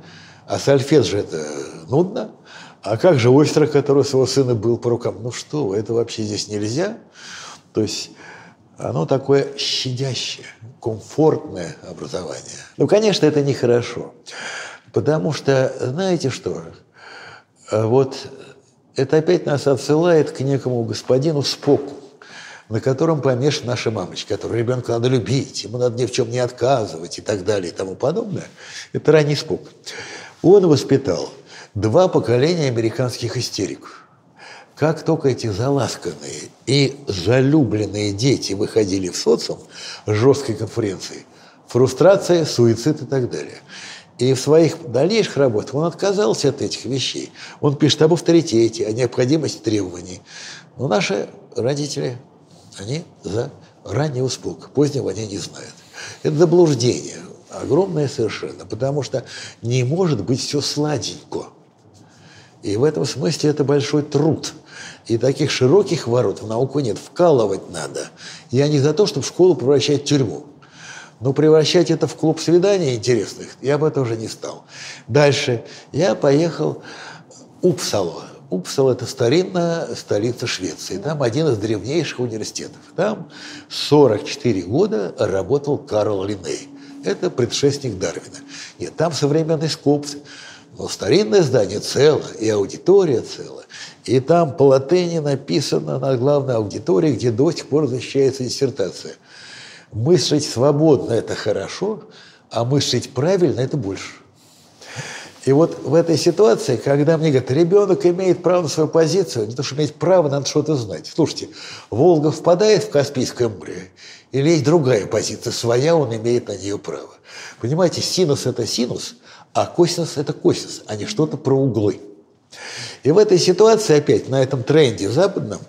а сальфет же это нудно. А как же Ойстер, который у своего сына был по рукам? Ну что это вообще здесь нельзя. То есть оно такое щадящее, комфортное образование. Ну, конечно, это нехорошо, потому что, знаете что, вот это опять нас отсылает к некому господину Споку, на котором помешана наша мамочка, которого ребенка надо любить, ему надо ни в чем не отказывать и так далее и тому подобное. Это ранний Спок. Он воспитал два поколения американских истериков – как только эти заласканные и залюбленные дети выходили в социум жесткой конференции, фрустрация, суицид и так далее. И в своих дальнейших работах он отказался от этих вещей. Он пишет об авторитете, о необходимости требований. Но наши родители, они за ранний успок, позднего они не знают. Это заблуждение, огромное совершенно, потому что не может быть все сладенько. И в этом смысле это большой труд – и таких широких ворот в науку нет. Вкалывать надо. Я не за то, чтобы школу превращать в тюрьму. Но превращать это в клуб свиданий интересных я бы тоже не стал. Дальше я поехал в Упсало. Упсало – это старинная столица Швеции. Там один из древнейших университетов. Там 44 года работал Карл Линней. Это предшественник Дарвина. Нет, там современный скопс. Но старинное здание цело, и аудитория цела. И там по латыни написано на главной аудитории, где до сих пор защищается диссертация. Мыслить свободно – это хорошо, а мыслить правильно – это больше. И вот в этой ситуации, когда мне говорят, ребенок имеет право на свою позицию, не то, что иметь право, надо что-то знать. Слушайте, Волга впадает в Каспийское море, или есть другая позиция, своя, он имеет на нее право. Понимаете, синус – это синус, а косинус – это косинус, а не что-то про углы. И в этой ситуации опять, на этом тренде западном,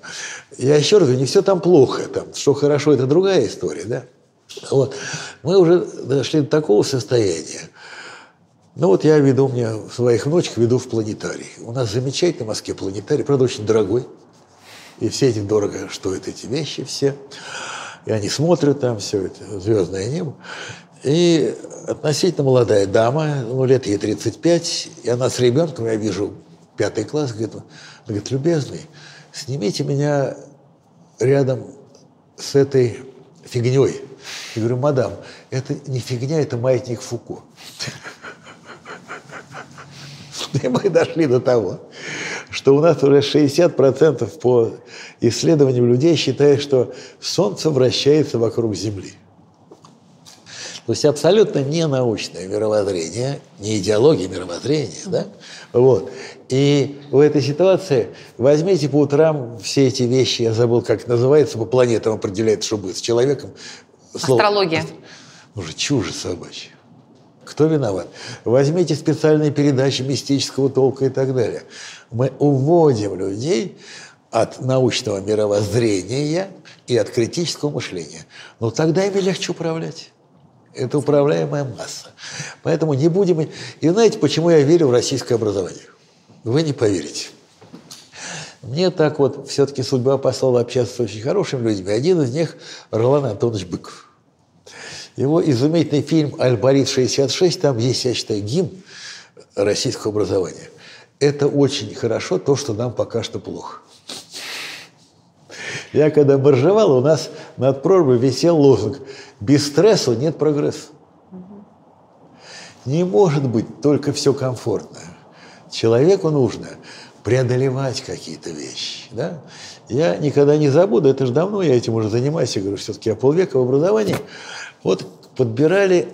я еще раз говорю, не все там плохо, там, что хорошо, это другая история, да? Вот. Мы уже дошли до такого состояния. Ну вот я веду, у меня своих внучек веду в планетарий. У нас замечательный в Москве планетарий, правда, очень дорогой. И все эти дорого стоят эти вещи все. И они смотрят там все это, звездное небо. И относительно молодая дама, ну, лет ей 35, и она с ребенком, я вижу, пятый класс, говорит, говорит, любезный, снимите меня рядом с этой фигней. Я говорю, мадам, это не фигня, это маятник Фуко. И мы дошли до того, что у нас уже 60% по исследованиям людей считают, что Солнце вращается вокруг Земли. То есть абсолютно не научное мировоззрение, не идеология мировоззрения, да? Вот. И в этой ситуации возьмите по утрам все эти вещи, я забыл, как это называется, по планетам определяет, что будет с человеком. Слово, Астрология. Уже чужие собачья. Кто виноват? Возьмите специальные передачи мистического толка и так далее. Мы уводим людей от научного мировоззрения и от критического мышления. Но тогда ими легче управлять. Это управляемая масса. Поэтому не будем... И знаете, почему я верю в российское образование? Вы не поверите. Мне так вот все-таки судьба послала общаться с очень хорошими людьми. Один из них – Ролан Антонович Быков. Его изумительный фильм «Альборит-66», там есть, я считаю, гимн российского образования. Это очень хорошо, то, что нам пока что плохо. Я когда боржевал, у нас над прорвой висел лозунг «Без стресса нет прогресса». Не может быть только все комфортно. Человеку нужно преодолевать какие-то вещи. Да? Я никогда не забуду, это же давно я этим уже занимаюсь, я говорю, все-таки я полвека в образовании. Вот подбирали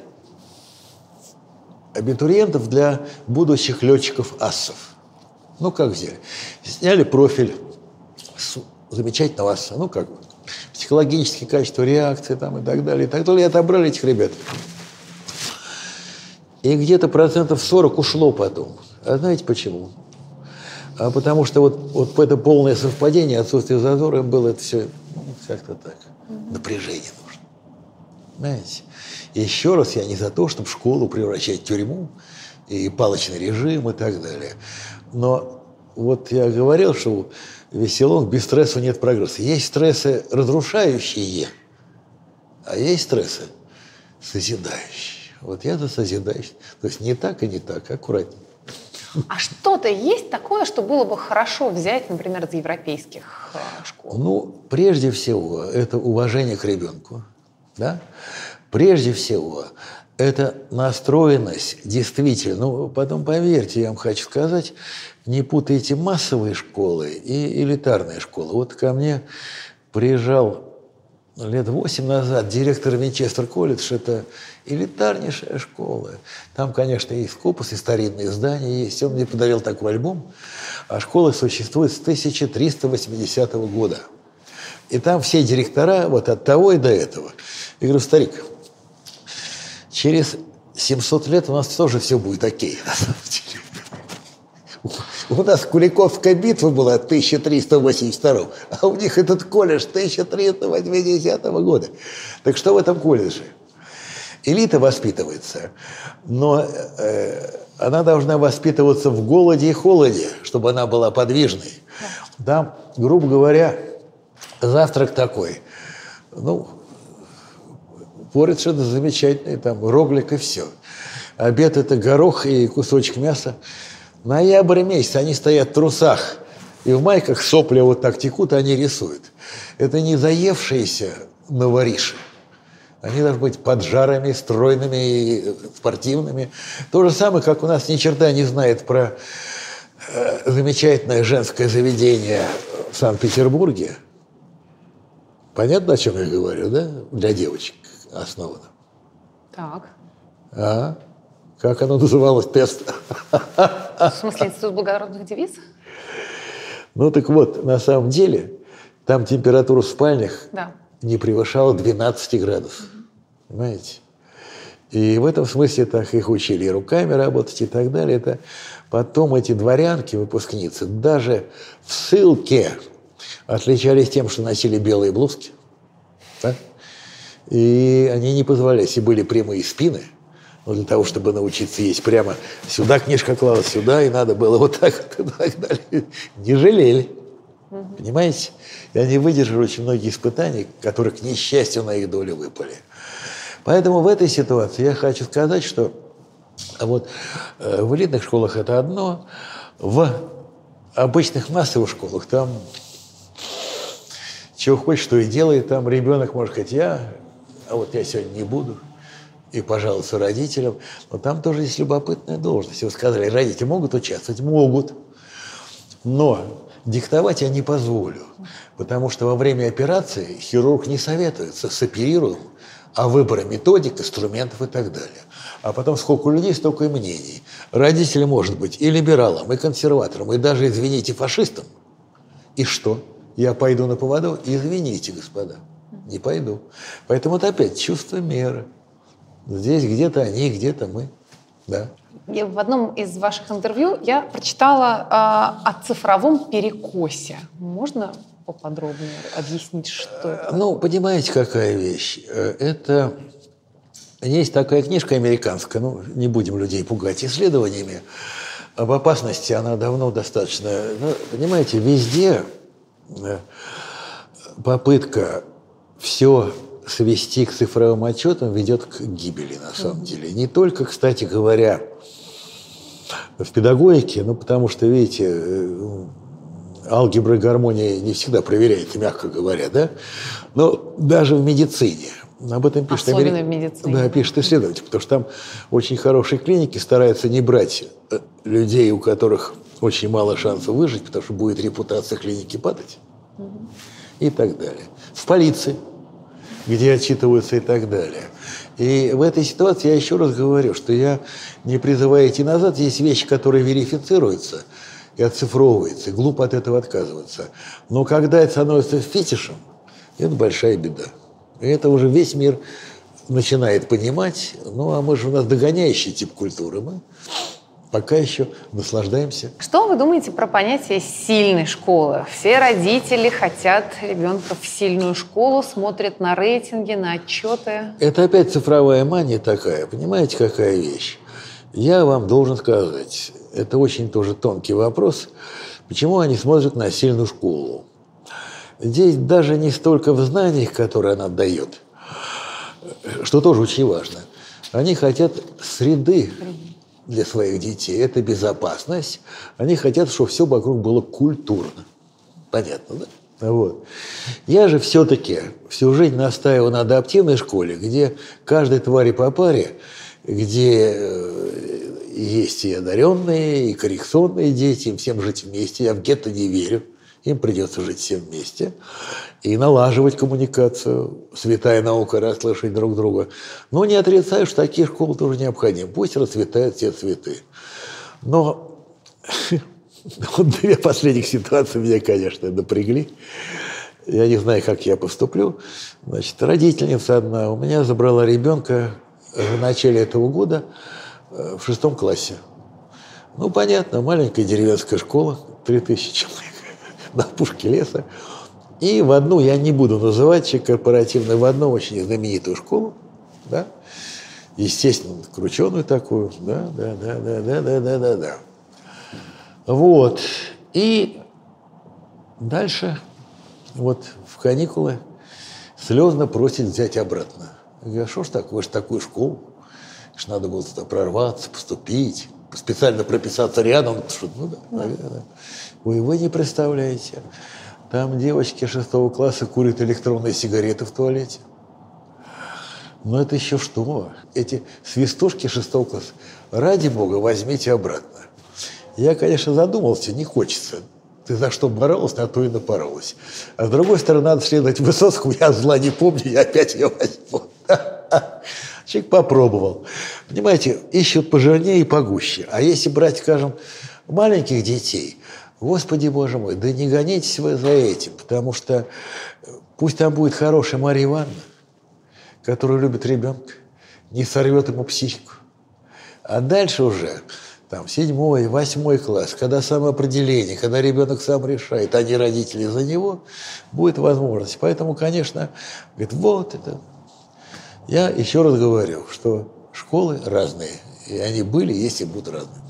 абитуриентов для будущих летчиков-ассов. Ну, как взяли? Сняли профиль замечательного асса, ну, как бы, психологические качества реакции там и так далее, и так далее, и отобрали этих ребят. И где-то процентов 40 ушло потом. А знаете почему? А потому что вот, вот это полное совпадение, отсутствие зазора, им было это все ну, как-то так. Напряжение нужно. Знаете? еще раз, я не за то, чтобы школу превращать в тюрьму и палочный режим и так далее. Но вот я говорил, что веселок без стресса нет прогресса. Есть стрессы разрушающие, а есть стрессы созидающие. Вот я за созидающий. То есть не так и не так, аккуратнее. А что-то есть такое, что было бы хорошо взять, например, из европейских э, школ? Ну, прежде всего, это уважение к ребенку. Да? Прежде всего, это настроенность действительно. Ну, потом поверьте, я вам хочу сказать, не путайте массовые школы и элитарные школы. Вот ко мне приезжал лет восемь назад директор Винчестер колледж, это элитарнейшая школа. Там, конечно, и скопус, и старинные здания есть. Он мне подарил такой альбом. А школа существует с 1380 года. И там все директора вот от того и до этого. Я говорю, старик, через 700 лет у нас тоже все будет окей, на самом деле. У нас Куликовская битва была 1382, а у них этот колледж 1380 года. Так что в этом колледже? Элита воспитывается, но э, она должна воспитываться в голоде и холоде, чтобы она была подвижной. Там, грубо говоря, завтрак такой. Ну, поридж это замечательный, там, роглик и все. Обед – это горох и кусочек мяса. Ноябрь месяц, они стоят в трусах, и в майках сопли вот так текут, они рисуют. Это не заевшиеся новориши. Они должны быть поджарами, стройными и спортивными. То же самое, как у нас ни черта не знает про э, замечательное женское заведение в Санкт-Петербурге. Понятно, о чем я говорю, да? Для девочек основано. Так. А? Как оно называлось? Тест. В смысле, институт благородных девиц? Ну так вот, на самом деле, там температура в спальнях да. не превышала 12 градусов. Угу. Понимаете? И в этом смысле так их учили и руками работать и так далее. Это потом эти дворянки, выпускницы, даже в ссылке отличались тем, что носили белые блузки. Да? И они не позволяли, если были прямые спины, для того, чтобы научиться есть прямо сюда книжка клалась, сюда, и надо было вот так вот и так далее. Не жалели. Угу. Понимаете? И они выдержали очень многие испытания, которые, к несчастью, на их долю выпали. Поэтому в этой ситуации я хочу сказать, что а вот э, в элитных школах это одно, в обычных массовых школах там чего хочешь, что и делает там ребенок, может сказать, я, а вот я сегодня не буду – и пожаловаться родителям. Но там тоже есть любопытная должность. Вы сказали, родители могут участвовать? Могут. Но диктовать я не позволю, потому что во время операции хирург не советуется с оперируем о выборе методик, инструментов и так далее. А потом сколько людей, столько и мнений. Родители, может быть, и либералам, и консерваторам, и даже, извините, фашистам. И что? Я пойду на поводу? Извините, господа, не пойду. Поэтому это опять чувство меры. Здесь где-то они, где-то мы. Да. Я в одном из ваших интервью я прочитала э, о цифровом перекосе. Можно поподробнее объяснить, что это? Ну, понимаете, какая вещь? Э, это есть такая книжка американская, ну, не будем людей пугать исследованиями. Об опасности она давно достаточно... Ну, понимаете, везде э, попытка все свести к цифровым отчетам ведет к гибели, на самом деле. Не только, кстати говоря, в педагогике, ну, потому что, видите, э, алгебра и гармония не всегда проверяется, мягко говоря, да, но даже в медицине – об этом пишет, Особенно Америк... в медицине. Да, пишет исследователь, потому что там очень хорошие клиники стараются не брать э, людей, у которых очень мало шансов выжить, потому что будет репутация клиники падать угу. и так далее. В полиции, где отчитываются и так далее. И в этой ситуации я еще раз говорю, что я не призываю идти назад. Есть вещи, которые верифицируются и оцифровываются, глупо от этого отказываться. Но когда это становится фетишем, это большая беда. И это уже весь мир начинает понимать. Ну, а мы же у нас догоняющий тип культуры. Мы пока еще наслаждаемся. Что вы думаете про понятие сильной школы? Все родители хотят ребенка в сильную школу, смотрят на рейтинги, на отчеты. Это опять цифровая мания такая. Понимаете, какая вещь? Я вам должен сказать, это очень тоже тонкий вопрос, почему они смотрят на сильную школу. Здесь даже не столько в знаниях, которые она дает, что тоже очень важно. Они хотят среды для своих детей. Это безопасность. Они хотят, чтобы все вокруг было культурно. Понятно, да? Вот. Я же все-таки всю жизнь настаиваю на адаптивной школе, где каждой твари по паре, где э, есть и одаренные, и коррекционные дети, им всем жить вместе. Я в гетто не верю. Им придется жить всем вместе и налаживать коммуникацию, святая наука, расслышать друг друга. Но не отрицаю, что такие школы тоже необходимы. Пусть расцветают все цветы. Но вот две последних ситуации меня, конечно, напрягли. Я не знаю, как я поступлю. Значит, родительница одна у меня забрала ребенка в начале этого года э, в шестом классе. Ну, понятно, маленькая деревенская школа, 3000 человек. на опушке леса. И в одну, я не буду называть корпоративно, в одну очень знаменитую школу, да, естественно, крученую такую, да, да, да, да, да, да, да, да, да. Вот. И дальше, вот в каникулы, слезно просит взять обратно. Я говорю, а что ж такое, ж такую школу? Ж надо было туда прорваться, поступить, специально прописаться рядом. Что, ну да, наверное. Вы, вы не представляете. Там девочки шестого класса курят электронные сигареты в туалете. Но это еще что? Эти свистушки шестого класса. Ради бога, возьмите обратно. Я, конечно, задумался, не хочется. Ты за что боролась, на то и напоролась. А с другой стороны, надо следовать Высоцкому. Я зла не помню, я опять ее возьму. Человек попробовал. Понимаете, ищут пожирнее и погуще. А если брать, скажем, маленьких детей, Господи Боже мой, да не гонитесь вы за этим, потому что э, пусть там будет хорошая Мария Ивановна, которая любит ребенка, не сорвет ему психику. А дальше уже, там, седьмой, восьмой класс, когда самоопределение, когда ребенок сам решает, а не родители за него, будет возможность. Поэтому, конечно, говорит, вот это. Я еще раз говорю, что школы разные, и они были, есть и будут разные.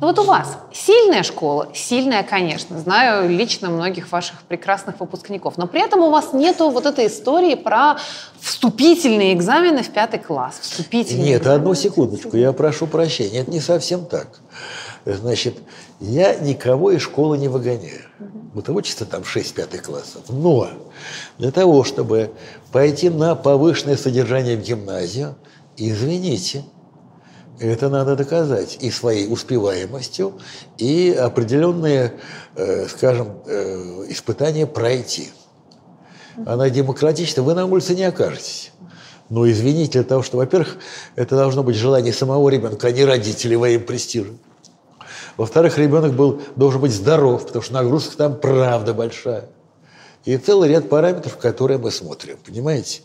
Но ну, вот у вас сильная школа, сильная, конечно, знаю лично многих ваших прекрасных выпускников, но при этом у вас нету вот этой истории про вступительные экзамены в пятый класс. Вступительные Нет, экзамены. одну секундочку, я прошу прощения, это не совсем так. Значит, я никого из школы не выгоняю. Вот учится там 6 пятых классов. Но для того, чтобы пойти на повышенное содержание в гимназию, извините, Это надо доказать и своей успеваемостью, и определенные, э, скажем, э, испытания пройти. Она демократична, вы на улице не окажетесь. Но извините для того, что, во-первых, это должно быть желание самого ребенка, а не родителей во имя престижа. Во-вторых, ребенок был, должен быть здоров, потому что нагрузка там правда большая. И целый ряд параметров, которые мы смотрим, понимаете?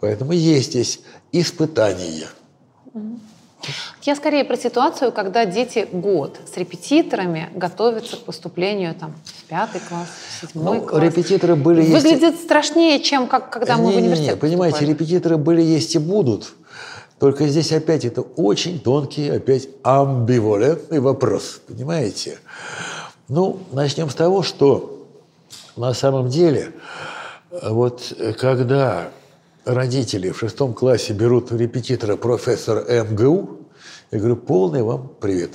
Поэтому есть здесь испытания. Я скорее про ситуацию, когда дети год с репетиторами готовятся к поступлению там, в пятый класс, в седьмой ну, класс. Репетиторы были Выглядит есть... страшнее, чем как, когда мы не, в университет не, не, Понимаете, поступали. репетиторы были, есть и будут. Только здесь опять это очень тонкий, опять амбивалентный вопрос. Понимаете? Ну, начнем с того, что на самом деле, вот когда родители в шестом классе берут репетитора профессора МГУ, я говорю, полный вам привет.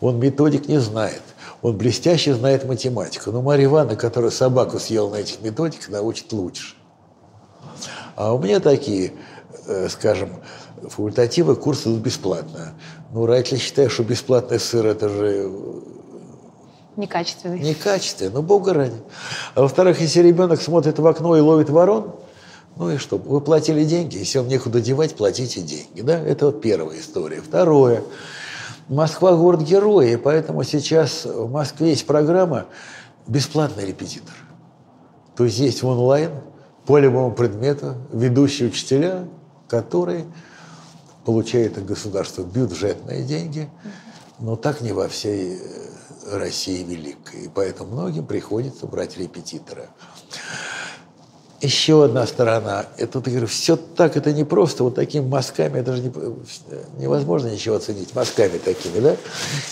Он методик не знает. Он блестяще знает математику. Но Марья Ивановна, которая собаку съела на этих методиках, научит лучше. А у меня такие, э, скажем, факультативы, курсы идут бесплатно. Ну, Райтли считает, что бесплатный сыр – это же Некачественный. некачественно, но бога ради. А во-вторых, если ребенок смотрит в окно и ловит ворон, ну и что? Вы платили деньги, если вам некуда девать, платите деньги. Да? Это вот первая история. Второе. Москва – город героя, и поэтому сейчас в Москве есть программа «Бесплатный репетитор». То есть есть в онлайн по любому предмету ведущие учителя, которые получают от государства бюджетные деньги, но так не во всей э, России великой. И поэтому многим приходится брать репетитора. Еще одна сторона. Это, я говорю, все так, это не просто. Вот такими мазками, это же не, невозможно ничего оценить, мазками такими, да?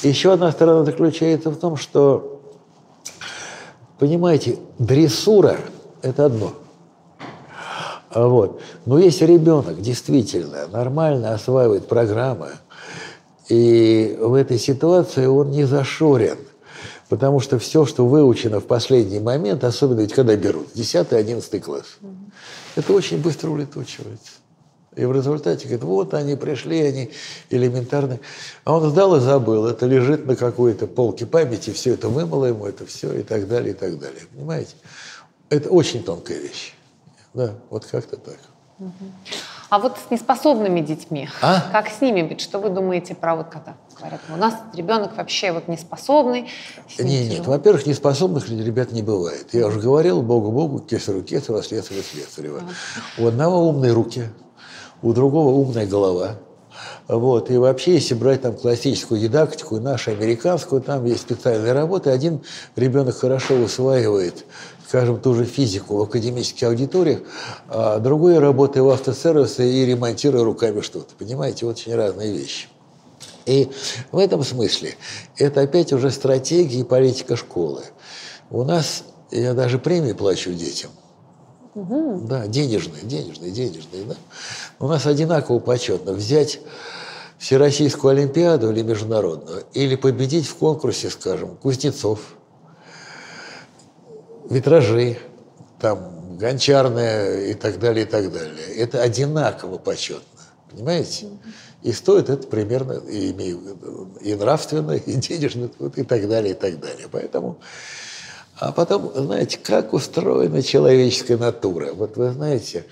Еще одна сторона заключается в том, что, понимаете, дрессура – это одно. А Вот. Но если ребенок действительно нормально осваивает программы, и в этой ситуации он не зашорен – Потому что все, что выучено в последний момент, особенно ведь когда берут 10-11 класс, угу. это очень быстро улетучивается. И в результате говорит, вот они пришли, они элементарные. А он сдал и забыл. Это лежит на какой-то полке памяти, все это вымыло ему, это все и так далее, и так далее. Понимаете? Это очень тонкая вещь. Да, вот как-то так. Угу. А вот с неспособными детьми, а? как с ними быть? Что вы думаете про вот когда говорят, у нас ребенок вообще вот неспособный? Нет, нет, во-первых, неспособных ребят не бывает. Я уже говорил, Богу-Богу, кесарю кесарева, слесарю слесарева. У одного умные руки, у другого умная голова. Вот. И вообще, если брать там классическую дидактику, нашу американскую, там есть специальные работы. Один ребенок хорошо усваивает скажем, ту же физику в академических аудиториях, а другой работая в автосервисе и ремонтируя руками что-то. Понимаете, очень разные вещи. И в этом смысле это опять уже стратегия и политика школы. У нас, я даже премии плачу детям. Угу. Да, денежные, денежные, денежные. Да? У нас одинаково почетно взять Всероссийскую Олимпиаду или международную, или победить в конкурсе, скажем, Кузнецов – витражи, там, гончарная и так далее, и так далее. Это одинаково почетно, понимаете? И стоит это примерно и, и нравственно, и денежно, и так далее, и так далее. Поэтому, а потом, знаете, как устроена человеческая натура. Вот вы знаете,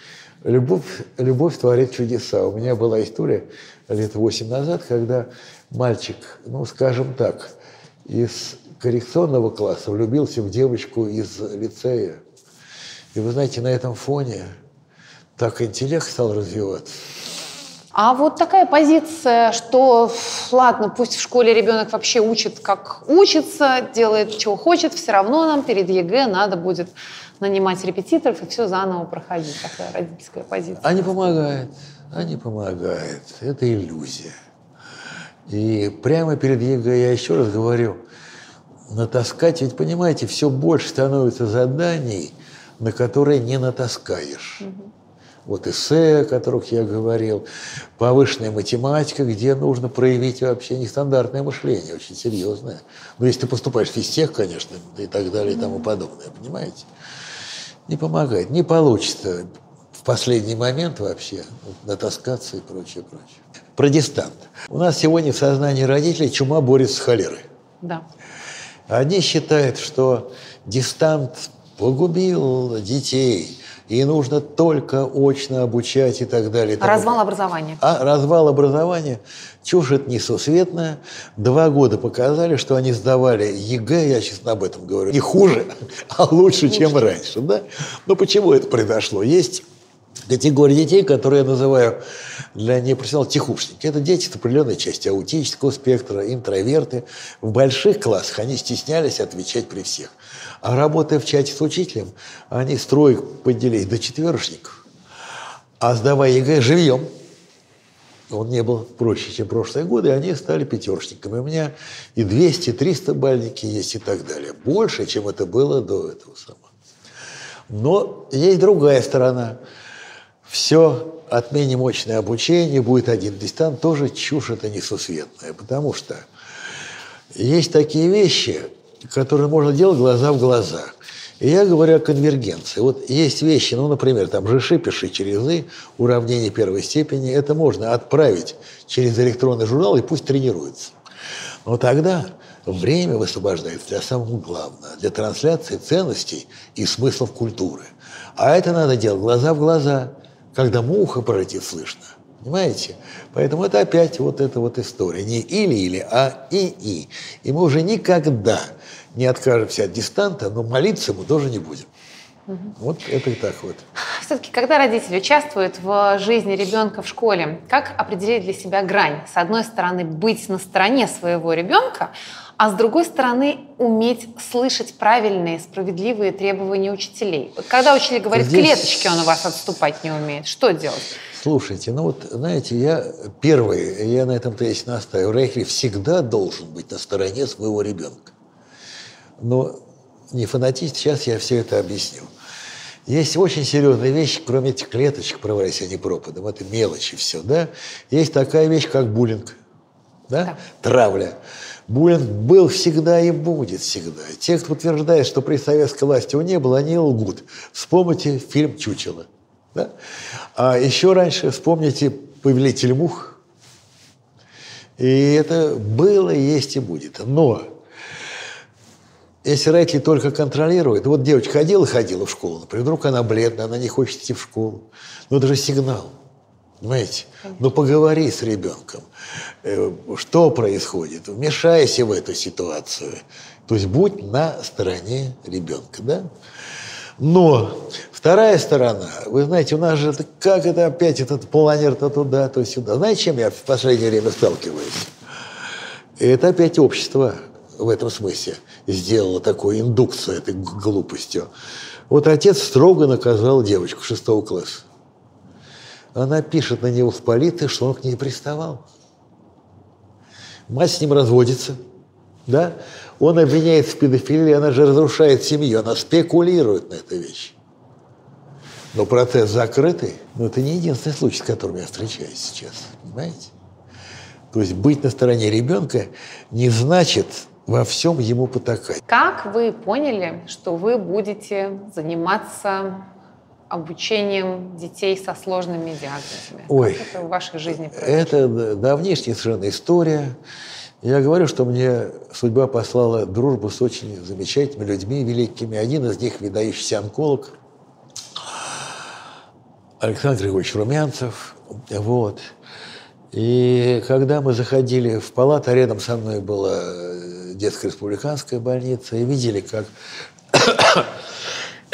любовь, любовь творит чудеса. У меня была история лет восемь назад, когда мальчик, ну, скажем так, из коррекционного класса влюбился в девочку из лицея. И вы знаете, на этом фоне так интеллект стал развиваться. А вот такая позиция, что ладно, пусть в школе ребенок вообще учит, как учится, делает, чего хочет, все равно нам перед ЕГЭ надо будет нанимать репетиторов и все заново проходить. Такая родительская позиция. А не помогает. А не помогает. Это иллюзия. И прямо перед ЕГЭ я еще раз говорю – натаскать, ведь понимаете, все больше становится заданий, на которые не натаскаешь. Угу. Вот эссе, о которых я говорил, повышенная математика, где нужно проявить вообще нестандартное мышление, очень серьезное. Ну, если ты поступаешь в физтех, конечно, и так далее, и тому подобное, понимаете? Не помогает, не получится. в последний момент вообще натаскаться и прочее, прочее. Про дистант. У нас сегодня в сознании родителей чума борется с холерой. Да. Одни считают, что дистант погубил детей, и нужно только очно обучать и так далее. и тому Развал образования. а развал образования – чушь это несусветная. Два года показали, что они сдавали ЕГЭ, я сейчас об этом говорю, не хуже, а лучше, чем раньше. Да? Но почему это произошло? Есть категория детей, которые я называю для непрофессионалов тихушники. Это дети с определенной части аутического спектра, интроверты. В больших классах они стеснялись отвечать при всех. А работая в чате с учителем, они с троек подлетели до четверочников. А сдавая ЕГЭ живьем, он не был проще, чем прошлые годы, и они стали пятерочниками. У меня и 200, и 300 бальники есть и так далее. Больше, чем это было до этого самого. Но есть другая сторона. Все отменим очное обучение, будет один дистант, тоже чушь это несусветная, потому что есть такие вещи, которые можно делать глаза в глаза. И я говорю о конвергенции. Вот есть вещи, ну, например, там жиши, пиши через «и», уравнение первой степени, это можно отправить через электронный журнал и пусть тренируется. Но тогда время высвобождается для самого главного, для трансляции ценностей и смыслов культуры. А это надо делать глаза в глаза, когда муха пролетит слышно. Понимаете? Поэтому это опять вот эта вот история. Не или-или, а и-и. И мы уже никогда не откажемся от дистанта, но молиться мы тоже не будем. Вот это так вот. Все-таки, когда родители участвуют в жизни ребенка в школе, как определить для себя грань? С одной стороны, быть на стороне своего ребенка, а с другой стороны, уметь слышать правильные, справедливые требования учителей. Вот когда учитель говорит, Здесь- клеточки он у вас отступать не умеет, что делать? Слушайте, ну вот, знаете, я первый, я на этом тезисе настаиваю, родитель всегда должен быть на стороне своего ребенка. Но не фанатist, сейчас я все это объясню. Есть очень серьезная вещь, кроме этих клеточек, провались они пропадом, это мелочи все, да? Есть такая вещь, как буллинг, да? Да. Травля. Буллинг был всегда и будет всегда. Те, кто утверждает, что при советской власти его не было, они лгут. Вспомните фильм «Чучело». Да? А еще раньше вспомните «Повелитель мух». И это было, есть и будет. Но если родители только контролируют, вот девочка ходила, ходила в школу, например, вдруг она бледная, она не хочет идти в школу. Ну это же сигнал, понимаете? Ну поговори с ребенком, Э, что происходит, вмешайся в эту ситуацию. То есть будь на стороне ребенка, да? Но вторая сторона, вы знаете, у нас же это- как это опять этот планер то туда, то сюда. Знаете, чем я в последнее время сталкиваюсь? Это опять общество в этом смысле сделало такую индукцию этой глупостью. Вот отец строго наказал девочку шестого класса. Она пишет на него в полиции, что он к ней приставал. Мать с ним разводится, да? Он обвиняет в педофилии, она же разрушает семью, она спекулирует на этой вещи. Но процесс закрытый, но это не единственный случай, с которым я встречаюсь сейчас, понимаете? То есть быть на стороне ребенка не значит во всем ему потакать. Как вы поняли, что вы будете заниматься обучением детей со сложными диагнозами? Ой, как это в вашей жизни произошло? Это давнишняя совершенно история. Я говорю, что мне судьба послала дружбу с очень замечательными людьми великими. Один из них выдающийся онколог Александр Григорьевич Румянцев. Вот. И когда мы заходили в палату, а рядом со мной была э, детская республиканская больница, и видели, как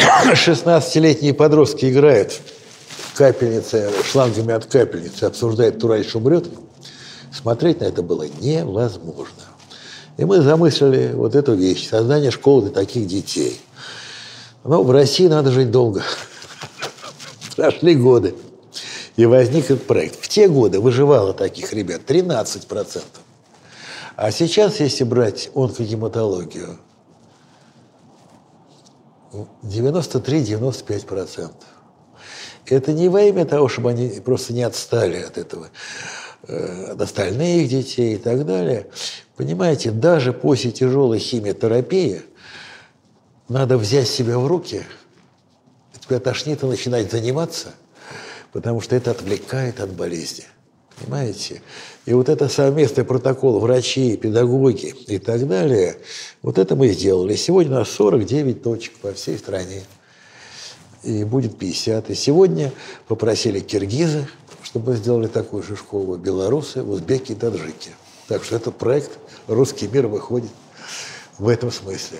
16-летние подростки играют в капельнице, шлангами от капельницы, обсуждают, кто раньше умрет, смотреть на это было невозможно. И мы замыслили вот эту вещь, создание школы для таких детей. Но в России надо жить долго. Прошли годы. И возник этот проект. В те годы выживало таких ребят 13%. А сейчас, если брать онкогематологию, 93-95%. Это не во имя того, чтобы они просто не отстали от этого, э, от остальных детей и так далее. Понимаете, даже после тяжелой химиотерапии надо взять себя в руки, тебя тошнит и начинать заниматься, потому что это отвлекает от болезни. Понимаете? И вот это совместный протокол врачей, педагоги и так далее, вот это мы сделали. Сегодня у нас 49 точек по всей стране. И будет 50. И сегодня попросили киргизы, чтобы сделали такую же школу, белорусы, узбеки и таджики. Так что этот проект «Русский мир» выходит в этом смысле.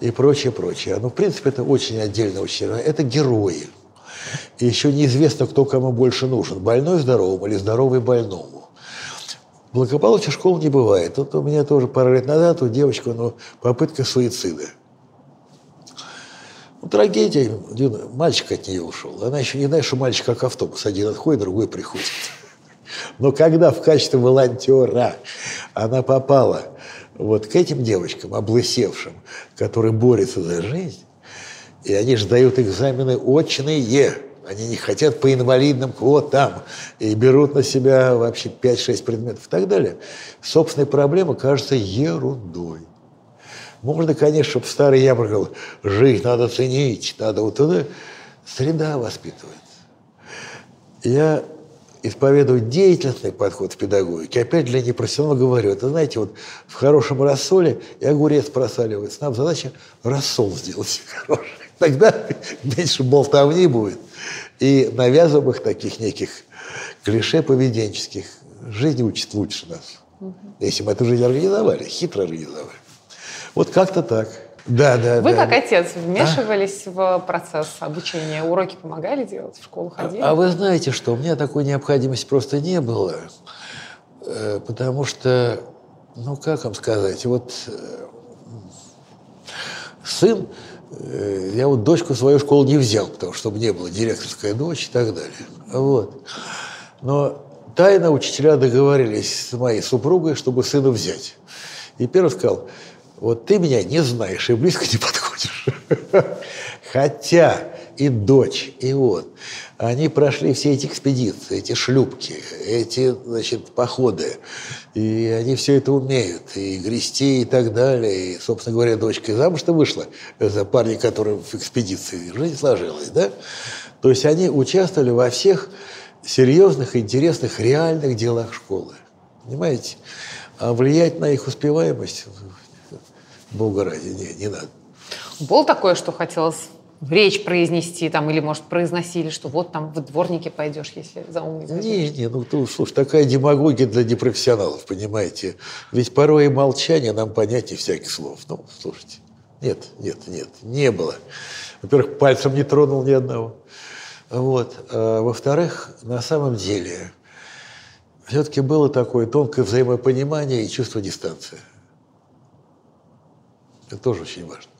И прочее, прочее. Ну, в принципе, это очень отдельно, очень Это герои. Еще неизвестно, кто кому больше нужен. Больной здоровому или здоровый больному. Благополучия школ не бывает. Вот у меня тоже пару лет назад у девочки ну, попытка суицида. Ну, трагедия, мальчик от нее ушел. Она еще не знает, что мальчик как автобус. Один отходит, другой приходит. Но когда в качестве волонтера она попала вот к этим девочкам, облысевшим, которые борются за жизнь, и они же дают экзамены очные. Они не хотят по инвалидным квотам и берут на себя вообще 5-6 предметов и так далее. Собственная проблема кажется ерундой. Можно, конечно, чтобы старый я говорил, жизнь надо ценить, надо вот туда. Среда воспитывает. Я исповедую деятельностный подход в педагогике. Опять для непрофессионала говорю, это, знаете, вот в хорошем рассоле и огурец просаливается. Нам задача рассол сделать хороший. Тогда меньше болтовни будет. И навязываемых таких неких клише поведенческих. Жизнь учит лучше нас. Угу. Если мы эту жизнь организовали, хитро организовали. Вот как-то так. Да, да, Вы да. как отец вмешивались а? в процесс обучения? Уроки помогали делать? В школу ходили? А, а вы знаете, что у меня такой необходимости просто не было. Э, потому что, ну как вам сказать, вот э, сын я вот дочку свою школу не взял, потому что чтобы не было директорская дочь и так далее. Вот. Но тайно учителя договорились с моей супругой, чтобы сына взять. И первый сказал, вот ты меня не знаешь и близко не подходишь. Хотя и дочь, и он, они прошли все эти экспедиции, эти шлюпки, эти, значит, походы. И они все это умеют, и грести, и так далее. И, собственно говоря, дочка замуж-то вышла за парня, который в экспедиции. Жизнь сложилась, да? То есть они участвовали во всех серьезных, интересных, реальных делах школы. Понимаете? А влиять на их успеваемость, Бога ради, не, не надо. Было такое, что хотелось речь произнести там, или, может, произносили, что вот там в дворнике пойдешь, если за умный Не, не, ну, ты, слушай, такая демагогия для непрофессионалов, понимаете. Ведь порой и молчание нам понятнее всяких слов. Ну, слушайте, нет, нет, нет, не было. Во-первых, пальцем не тронул ни одного. Вот. А, во-вторых, на самом деле, все-таки было такое тонкое взаимопонимание и чувство дистанции. Это тоже очень важно.